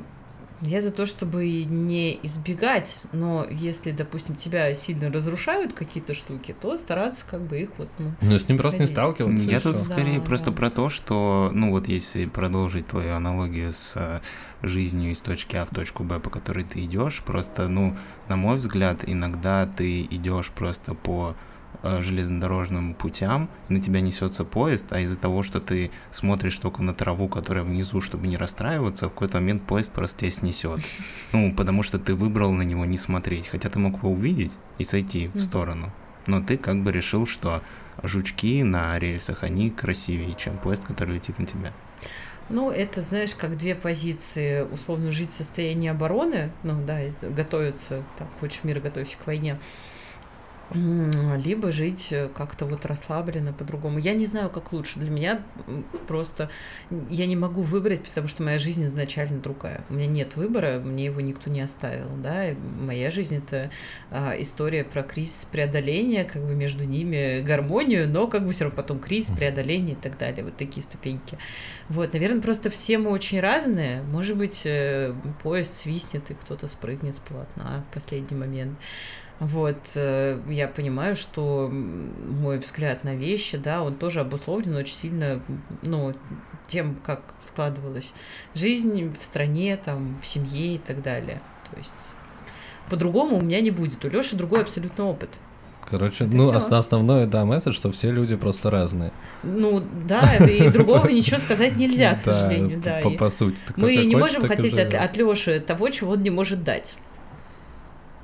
я за то, чтобы не избегать, но если, допустим, тебя сильно разрушают какие-то штуки, то стараться как бы их вот, ну, Ну, с ним просто не сталкиваться. Я тут всё. скорее Да, просто да. про то, что, ну вот если продолжить твою аналогию с э, жизнью из точки А в точку Б, по которой ты идешь, просто, ну, на мой взгляд, иногда ты идешь просто по железнодорожным путям, и на тебя несется поезд, а из-за того, что ты смотришь только на траву, которая внизу, чтобы не расстраиваться, в какой-то момент поезд просто тебя снесет. *laughs* Ну, потому что ты выбрал на него не смотреть, хотя ты мог его увидеть и сойти в сторону. Но ты как бы решил, что жучки на рельсах, они красивее, чем поезд, который летит на тебя. Ну, это, знаешь, как две позиции. Условно жить в состоянии обороны, ну да, готовиться, там, хочешь мир, готовься к войне. Либо жить э, как-то вот расслабленно, по-другому. Я не знаю, как лучше. Для меня просто я не могу выбрать, потому что моя жизнь изначально другая. У меня нет выбора, мне его никто не оставил. Да? И моя жизнь это а, история про кризис преодоления, как бы между ними гармонию, но как бы все равно потом кризис, преодоление и так далее. Вот такие ступеньки. Вот, наверное, просто все мы очень разные. Может быть, э, поезд свистнет, и кто-то спрыгнет с полотна в последний момент. Вот, э, я понимаю, что мой взгляд на вещи, да, он тоже обусловлен очень сильно, ну, тем, как складывалась жизнь в стране, там, в семье и так далее. То есть по-другому у меня не будет. У Лёши другой абсолютно опыт. Короче, Это ну, всё. ос- основное, да, месседж, что все люди просто разные. Ну, да, и другого *laughs* ничего сказать нельзя, к сожалению, да. По, сути. Мы не можем хотеть от Лёши того, чего он не может дать.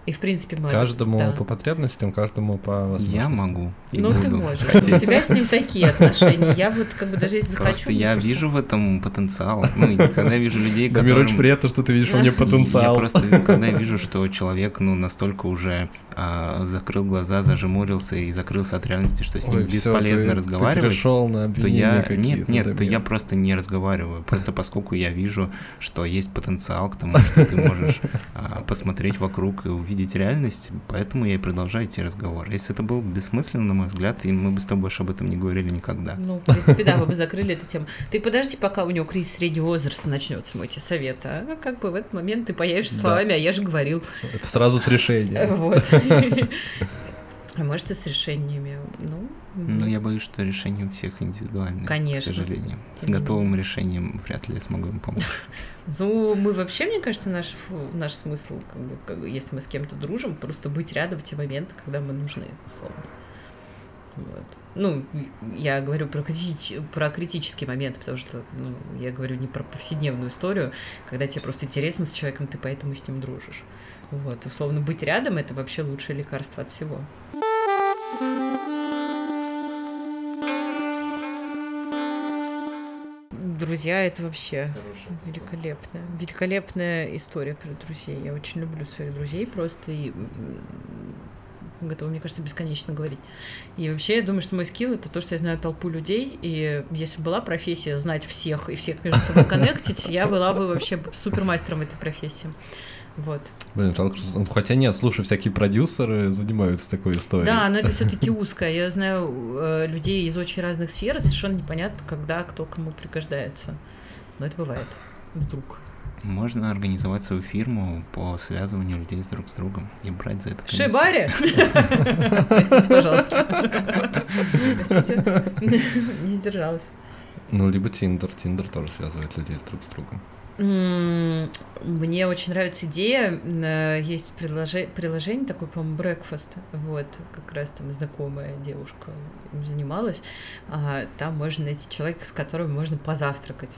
И в принципе мы. Каждому да. по потребностям, каждому по Я возможностям. могу и Ну, ты можешь. У хотеть. тебя с ним такие отношения. Я вот как бы даже если захочу... Просто я могу. вижу в этом потенциал. Ну, и когда я вижу людей, Да, мне очень приятно, что ты видишь во мне Я потенциал. Я просто, когда я вижу, что человек, ну, настолько уже а, закрыл глаза, зажмурился и закрылся от реальности, что с ним бесполезно разговаривать, Ты перешел на то я... Нет, нет, то я просто не разговариваю. Просто поскольку я вижу, что есть потенциал к тому, что ты можешь а, посмотреть вокруг и увидеть реальность, поэтому я и продолжаю идти разговор. Если это было бы бессмысленно, на мой взгляд, и мы бы с тобой больше об этом не говорили никогда. Ну, в принципе, да, вы бы закрыли эту тему. Ты подожди, пока у него кризис среднего возраста начнется, мой тебе совет. А как бы в этот момент ты появишься Да. словами, а я же говорил. Сразу с решением. Вот. *laughs* А может, и с решениями. Ну, Но я боюсь, что решение у всех индивидуальное, Конечно. к сожалению. С готовым решением вряд ли я смогу им помочь. *laughs* Ну, мы вообще, мне кажется, наш, наш смысл, как бы, как бы, если мы с кем-то дружим, просто быть рядом в те моменты, когда мы нужны, условно. Вот. Ну, я говорю про, критич- про критический момент, потому что ну, я говорю не про повседневную историю, когда тебе просто интересно с человеком, ты поэтому с ним дружишь. Вот, условно, быть рядом это вообще лучшее лекарство от всего. Друзья, это вообще великолепная, великолепная история про друзей. Я очень люблю своих друзей просто и готова, мне кажется, бесконечно говорить. И вообще, я думаю, что мой скилл это то, что я знаю толпу людей, и если была профессия знать всех и всех между собой *laughs* коннектить, я была бы вообще супермастером этой профессии. Вот. Блин, ну, хотя нет, слушай, всякие продюсеры занимаются такой историей. Да, но это *laughs* все-таки узкое. Я знаю э, людей из очень разных сфер, совершенно непонятно, когда кто кому пригождается. Но это бывает. Вдруг. Можно организовать свою фирму по связыванию людей с друг с другом и брать за это комиссию. Шибари! *laughs* Простите, пожалуйста. Простите, не сдержалась. Ну, либо Тиндер. Тиндер тоже связывает людей с друг с другом. Мне очень нравится идея. э, Есть приложи- приложение такое, по-моему, Breakfast. Вот, как раз там знакомая девушка им занималась. А, Там можно найти человека, с которым можно позавтракать.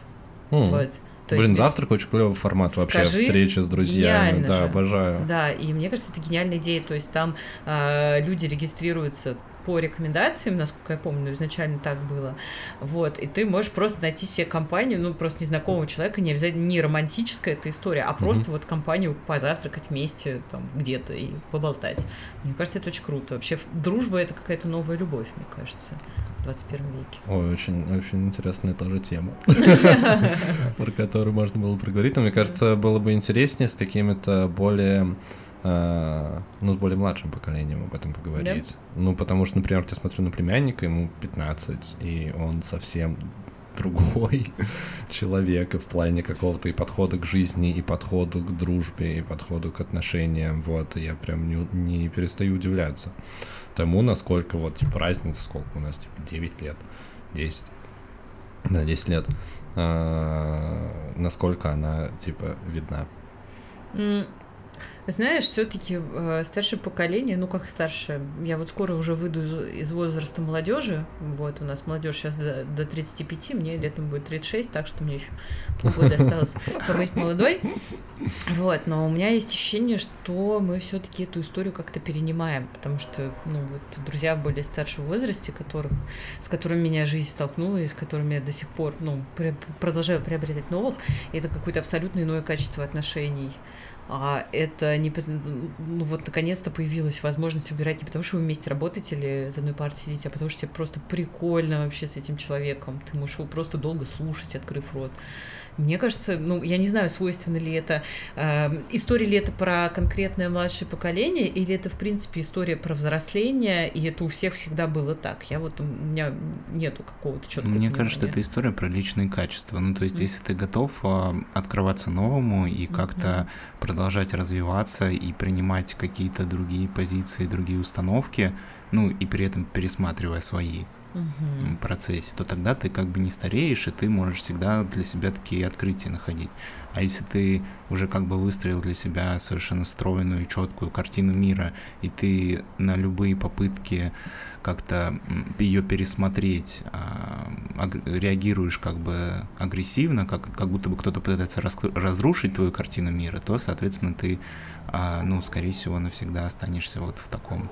М. Вот. То Блин, есть завтрак очень клевый формат вообще, Скажи, встречи с друзьями. Да, же. обожаю. Да, и мне кажется, это гениальная идея. То есть там э, люди регистрируются по рекомендациям, насколько я помню, изначально так было. Вот, и ты можешь просто найти себе компанию, ну, просто незнакомого человека, не обязательно не романтическая эта история, а просто вот компанию позавтракать вместе там где-то и поболтать. Мне кажется, это очень круто. Вообще, дружба — это какая-то новая любовь, мне кажется, в 21 веке. Ой, очень, очень интересная тоже тема, *laughs* про которую можно было проговорить. Но мне кажется, было бы интереснее с какими-то более ну, с более младшим поколением об этом поговорить. Ну, потому что, например, я смотрю на племянника, ему 15, и он совсем другой *laughs* человек и в плане какого-то и подхода к жизни, и подходу к дружбе, и подходу к отношениям, вот, и я прям не, не перестаю удивляться тому, насколько вот, типа, разница, сколько у нас, типа, 9 лет, 10, да, 10 лет, а, насколько она, типа, видна. Знаешь, все-таки старшее поколение, ну как старшее, я вот скоро уже выйду из, из возраста молодежи, вот у нас молодежь сейчас до, до 35, мне летом будет 36, так что мне еще полгода осталось побыть молодой, вот, но у меня есть ощущение, что мы все-таки эту историю как-то перенимаем, потому что, ну вот друзья более старшем возрасте, которых, с которыми меня жизнь столкнула и с которыми я до сих пор, ну, пре- продолжаю приобретать новых, это какое-то абсолютно иное качество отношений, а это не... Ну вот наконец-то появилась возможность выбирать не потому, что вы вместе работаете или за одной партией сидите, а потому что тебе просто прикольно вообще с этим человеком. Ты можешь его просто долго слушать, открыв рот. Мне кажется, ну, я не знаю, свойственно ли это, э, история ли это про конкретное младшее поколение, или это, в принципе, история про взросление, и это у всех всегда было так. Я вот, у меня нету какого-то четкого Мне кажется, понимания. это история про личные качества. Ну, то есть, Мгм. если ты готов а, открываться новому и как-то продолжать развиваться и принимать какие-то другие позиции, другие установки, ну, и при этом пересматривая свои М, процессе, то тогда ты как бы не стареешь, и ты можешь всегда для себя такие открытия находить. А если ты уже как бы выстроил для себя совершенно стройную четкую картину мира, и ты на любые попытки как-то ее пересмотреть, а, аг- реагируешь как бы агрессивно, как, как будто бы кто-то пытается разрушить твою картину мира, то, соответственно, ты, а, ну, скорее всего, навсегда останешься вот в таком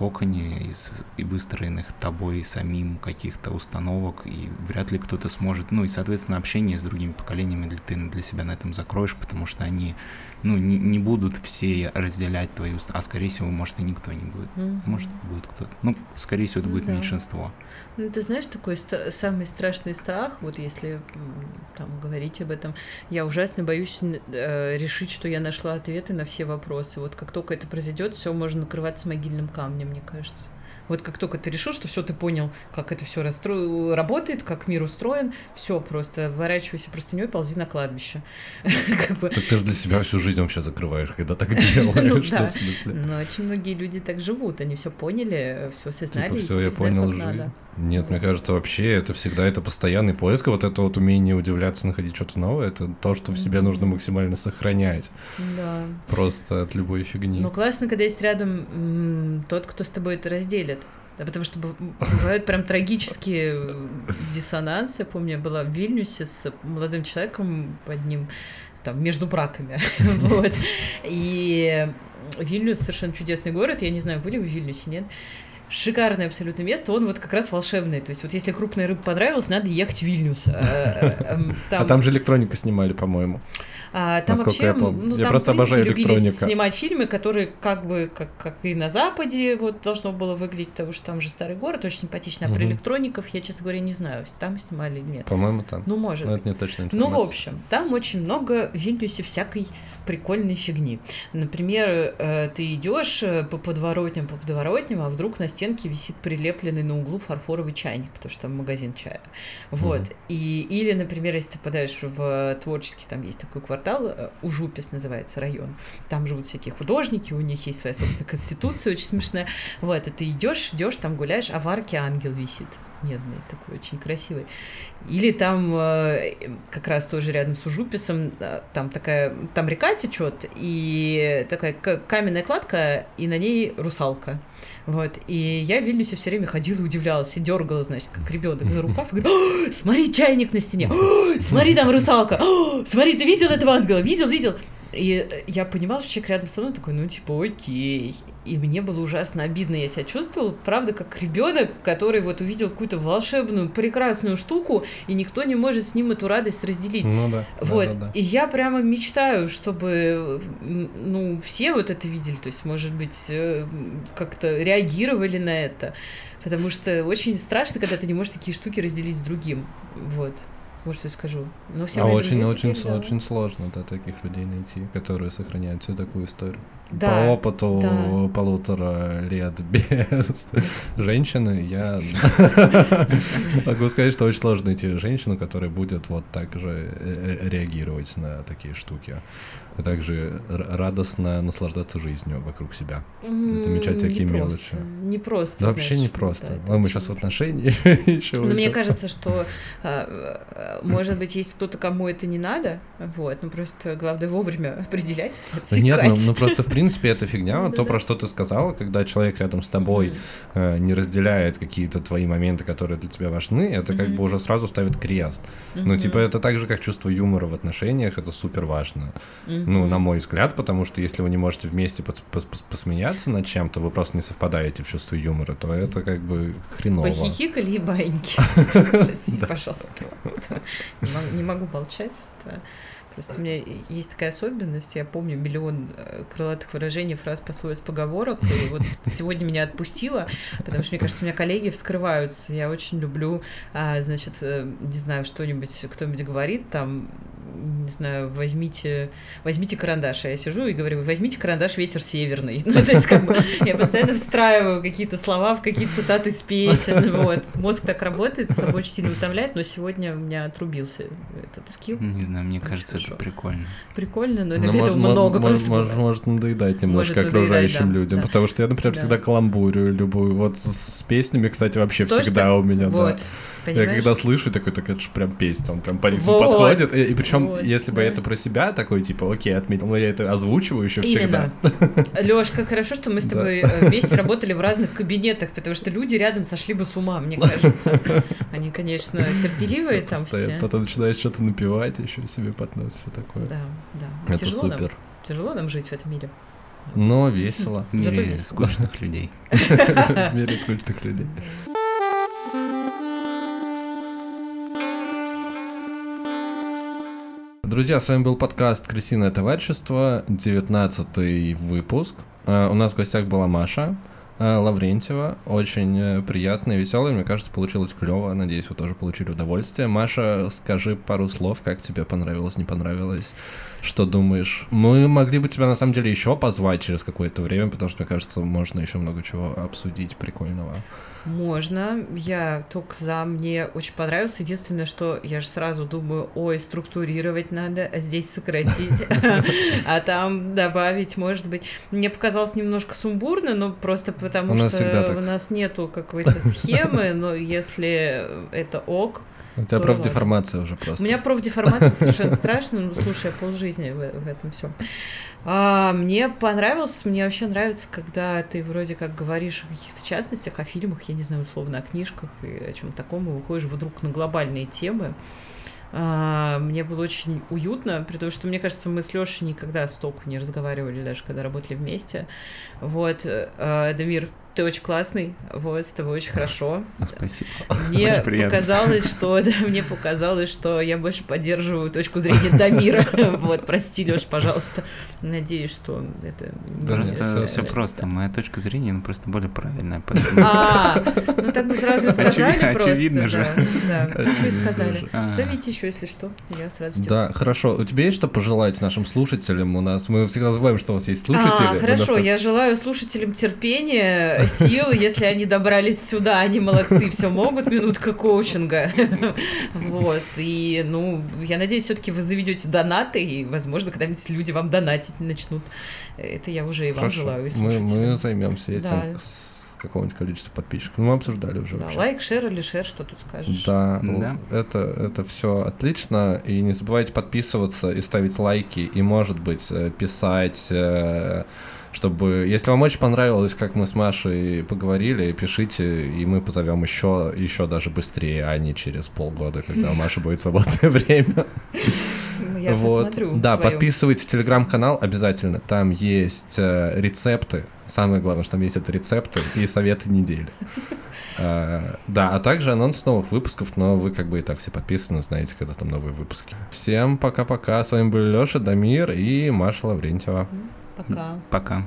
коконе из выстроенных тобой самим каких-то установок, и вряд ли кто-то сможет, ну и, соответственно, общение с другими поколениями для, ты для себя на этом закроешь, потому что они, ну, не, не будут все разделять твои установки, а, скорее всего, может, и никто не будет. Мгм. Может, будет кто-то. Ну, скорее всего, это будет да. меньшинство. Ну, ты знаешь, такой стра- самый страшный страх, вот если там говорить об этом, я ужасно боюсь э, решить, что я нашла ответы на все вопросы. Вот как только это произойдет, все можно накрываться могильным камнем, мне кажется. Вот как только ты решил, что все ты понял, как это все расстро... работает, как мир устроен, все просто ворачивайся простыней, ползи на кладбище. *laughs* Так ты же для себя всю жизнь вообще закрываешь, когда так *laughs* делаешь, Ну ну, да. в смысле? Но очень многие люди так живут, они все поняли, все осознали. Типа, все, я понял жизнь. Нет, мне кажется, вообще это всегда это постоянный поиск, вот это вот умение удивляться, находить что-то новое, это то, что в себе нужно максимально сохранять. Да. Просто от любой фигни. Ну, классно, когда есть рядом тот, кто с тобой это разделит. Да, потому что бывают прям трагические э, диссонансы. Помню, я была в Вильнюсе с молодым человеком одним там между браками. *laughs* вот. И Вильнюс совершенно чудесный город. Я не знаю, были вы в Вильнюсе, нет? Шикарное абсолютно место, он вот как раз волшебный. То есть вот если крупная рыба понравилась, надо ехать в Вильнюс. А, э, эм, А там же электроника снимали, по-моему. А, там Насколько вообще, я помню. ну, Я там, просто принципе, обожаю любили электроника. снимать фильмы, которые как бы, как, как и на Западе вот должно было выглядеть, потому что там же старый город, очень симпатично. А про Мгм. электроников я, честно говоря, не знаю, там снимали или нет. По-моему, там. Ну, может Но быть. это не точная Ну, в общем, там очень много в Вильнюсе всякой прикольной фигни. Например, э, ты идешь э, по подворотням, по подворотням, а вдруг на стенке висит прилепленный на углу фарфоровый чайник, потому что там магазин чая. Вот. Мгм. И, или, например, если ты попадаешь в творческий, там есть такой квартал, э, Ужупис называется район. Там живут всякие художники, у них есть своя собственная конституция, очень смешная. Вот, и ты идешь, идешь, там гуляешь, а в арке ангел висит медный, такой очень красивый. Или там э, как раз тоже рядом с Ужуписом, э, там такая, там река течет, и такая каменная кладка, и на ней русалка. Вот. И я в Вильнюсе все время ходила удивлялась, и дергала, значит, как ребенок за рукав, и говорю, смотри, чайник на стене, смотри, там русалка, смотри, ты видел этого ангела, видел, видел. И я понимала, что человек рядом со мной такой, ну, типа, окей. И мне было ужасно обидно, я себя чувствовала, правда, как ребенок, который вот увидел какую-то волшебную, прекрасную штуку, и никто не может с ним эту радость разделить. Ну да. Вот. Да, да, да. И я прямо мечтаю, чтобы, ну, все вот это видели, то есть, может быть, э, как-то реагировали на это. Потому что очень страшно, когда ты не можешь такие штуки разделить с другим. Вот. Что я скажу. Но все а мои очень, очень, очень сложно да, таких людей найти, которые сохраняют всю такую историю. Да, По опыту да. полутора лет *laughs* без женщины я *laughs* могу сказать, что очень сложно найти женщину, которая будет вот так же э, реагировать на такие штуки. А также радостно наслаждаться жизнью вокруг себя. Замечать всякие мелочи. Не просто. Да вообще не да, просто. это А мы сейчас в отношениях *laughs* еще Но мне кажется, что, а, может быть, есть кто-то, кому это не надо, вот, ну просто главное вовремя определять, Да Нет, ну, ну просто в принципе это фигня, вот то, про что ты сказала, когда человек рядом с тобой э, не разделяет какие-то твои моменты, которые для тебя важны, это как бы уже сразу ставит крест. Ну, типа, это так же, как чувство юмора в отношениях, это супер важно. Ну, на мой взгляд, потому что если вы не можете вместе пос- пос- пос- посмеяться над чем-то, вы просто не совпадаете в чувстве юмора, то это как бы хреново. Похихикали и баиньки. *laughs* Простите, пожалуйста. Не могу- Не могу молчать. Просто у меня есть такая особенность, я помню миллион э, крылатых выражений, фраз, пословиц, поговорок, и вот сегодня меня отпустило, потому что, мне кажется, у меня коллеги вскрываются, я очень люблю, а, значит, э, не знаю, что-нибудь, кто-нибудь говорит, там, не знаю, возьмите, возьмите карандаш, а я сижу и говорю, возьмите карандаш, ветер северный, *laughs* ну, то есть, как бы, я постоянно встраиваю какие-то слова в какие-то цитаты из песен, вот, мозг так работает, собой очень сильно утомляет, но сегодня у меня отрубился этот скилл, Не знаю, мне кажется, хорошо. прикольно. прикольно, но Ну, иногда этого может, много может, просто может, может надоедать немножко Может окружающим надоедать, да, людям, да. потому что я, например, Да. всегда каламбурю любую. Вот с, с песнями, кстати, вообще Тоже всегда так? у меня, да. Вот, Я понимаешь? когда слышу такой, так это же прям песня, он прям по ритму Вот, подходит. И, причем, вот, если бы да. это про себя такой, типа, окей, отметил, но я это озвучиваю еще всегда. *laughs* Лёш, как хорошо, что мы с Да. тобой э, вместе работали в разных кабинетах, потому что люди рядом сошли бы с ума, мне кажется. Они, конечно, терпеливые там Постоянно. все. Потом начинаешь что-то напевать, еще себе под нос, все такое. Да, да. Это Тяжело нам. супер. Тяжело нам жить в этом мире. Но весело. *laughs* В мире скучных людей. В мире скучных людей. Друзья, с вами был подкаст «Крысиное товарищество», 19 выпуск. А, У нас в гостях была Маша Лаврентьева. Очень э, приятная, веселая. Мне кажется, получилось клево. Надеюсь, вы тоже получили удовольствие. Маша, скажи пару слов, как тебе понравилось, не понравилось, что думаешь. Мы могли бы тебя на самом деле еще позвать через какое-то время, потому что, мне кажется, можно еще много чего обсудить прикольного. Можно. Я только за. Мне очень понравилось. Единственное, что я же сразу думаю, ой, структурировать надо, а здесь сократить, *laughs* а там добавить, может быть. Мне показалось немножко сумбурно, но просто потому У нас что так. у нас нету какой-то *laughs* схемы, но если это ок, У тебя профдеформация уже просто. У меня профдеформация совершенно страшная, ну, слушай, я полжизни в, в этом всем. А, мне понравилось, мне вообще нравится, когда ты вроде как говоришь о каких-то частностях, о фильмах, я не знаю, условно, о книжках и о чем таком, и выходишь вдруг на глобальные темы. А, мне было очень уютно, потому что, мне кажется, мы с Лешей никогда столько не разговаривали, даже когда работали вместе. Вот, э, Дамир, ты очень классный, вот, с тобой очень хорошо. *laughs* Спасибо. Мне Очень приятно. показалось, что *laughs* да, мне показалось, что я больше поддерживаю точку зрения Дамира. *laughs* Вот, прости, Леш, пожалуйста. Надеюсь, что это. не Просто все просто. Моя точка зрения, ну, просто более правильная. А, ну так бы сразу и сказали просто. очевидно же. Да, и сказали. А. Зовите еще, если что, я с радостью. Да, хорошо. У тебя есть что пожелать нашим слушателям? У нас мы всегда забываем, что у нас есть слушатели. А, хорошо, я желаю слушателям терпения сил. Если они добрались сюда, они молодцы, все могут, минутка коучинга. Вот. И, ну, я надеюсь, все-таки вы заведете донаты, и, возможно, когда-нибудь люди вам донатить начнут. Это я уже и вам Хорошо. желаю. и Мы, займемся этим Да. с какого-нибудь количества подписчиков. Ну, Мы обсуждали уже Да, вообще. лайк, шер или шер, что тут скажешь? Да, Да. л- это, это все отлично. И не забывайте подписываться и ставить лайки, и, может быть, э, писать, э, чтобы... Если вам очень понравилось, как мы с Машей поговорили, пишите, и мы позовем еще, еще даже быстрее, а не через полгода, когда у Маши будет свободное *laughs* время. Ну, Я Вот. Да, в своём. подписывайтесь в телеграм-канал обязательно. Там есть э, рецепты. Самое главное, что там есть это рецепты и советы недели. *laughs* Э, Да, а также анонс новых выпусков, но вы как бы и так все подписаны, знаете, когда там новые выпуски. Всем пока-пока. С вами были Леша, Дамир и Маша Лаврентьева. Пока. Пока.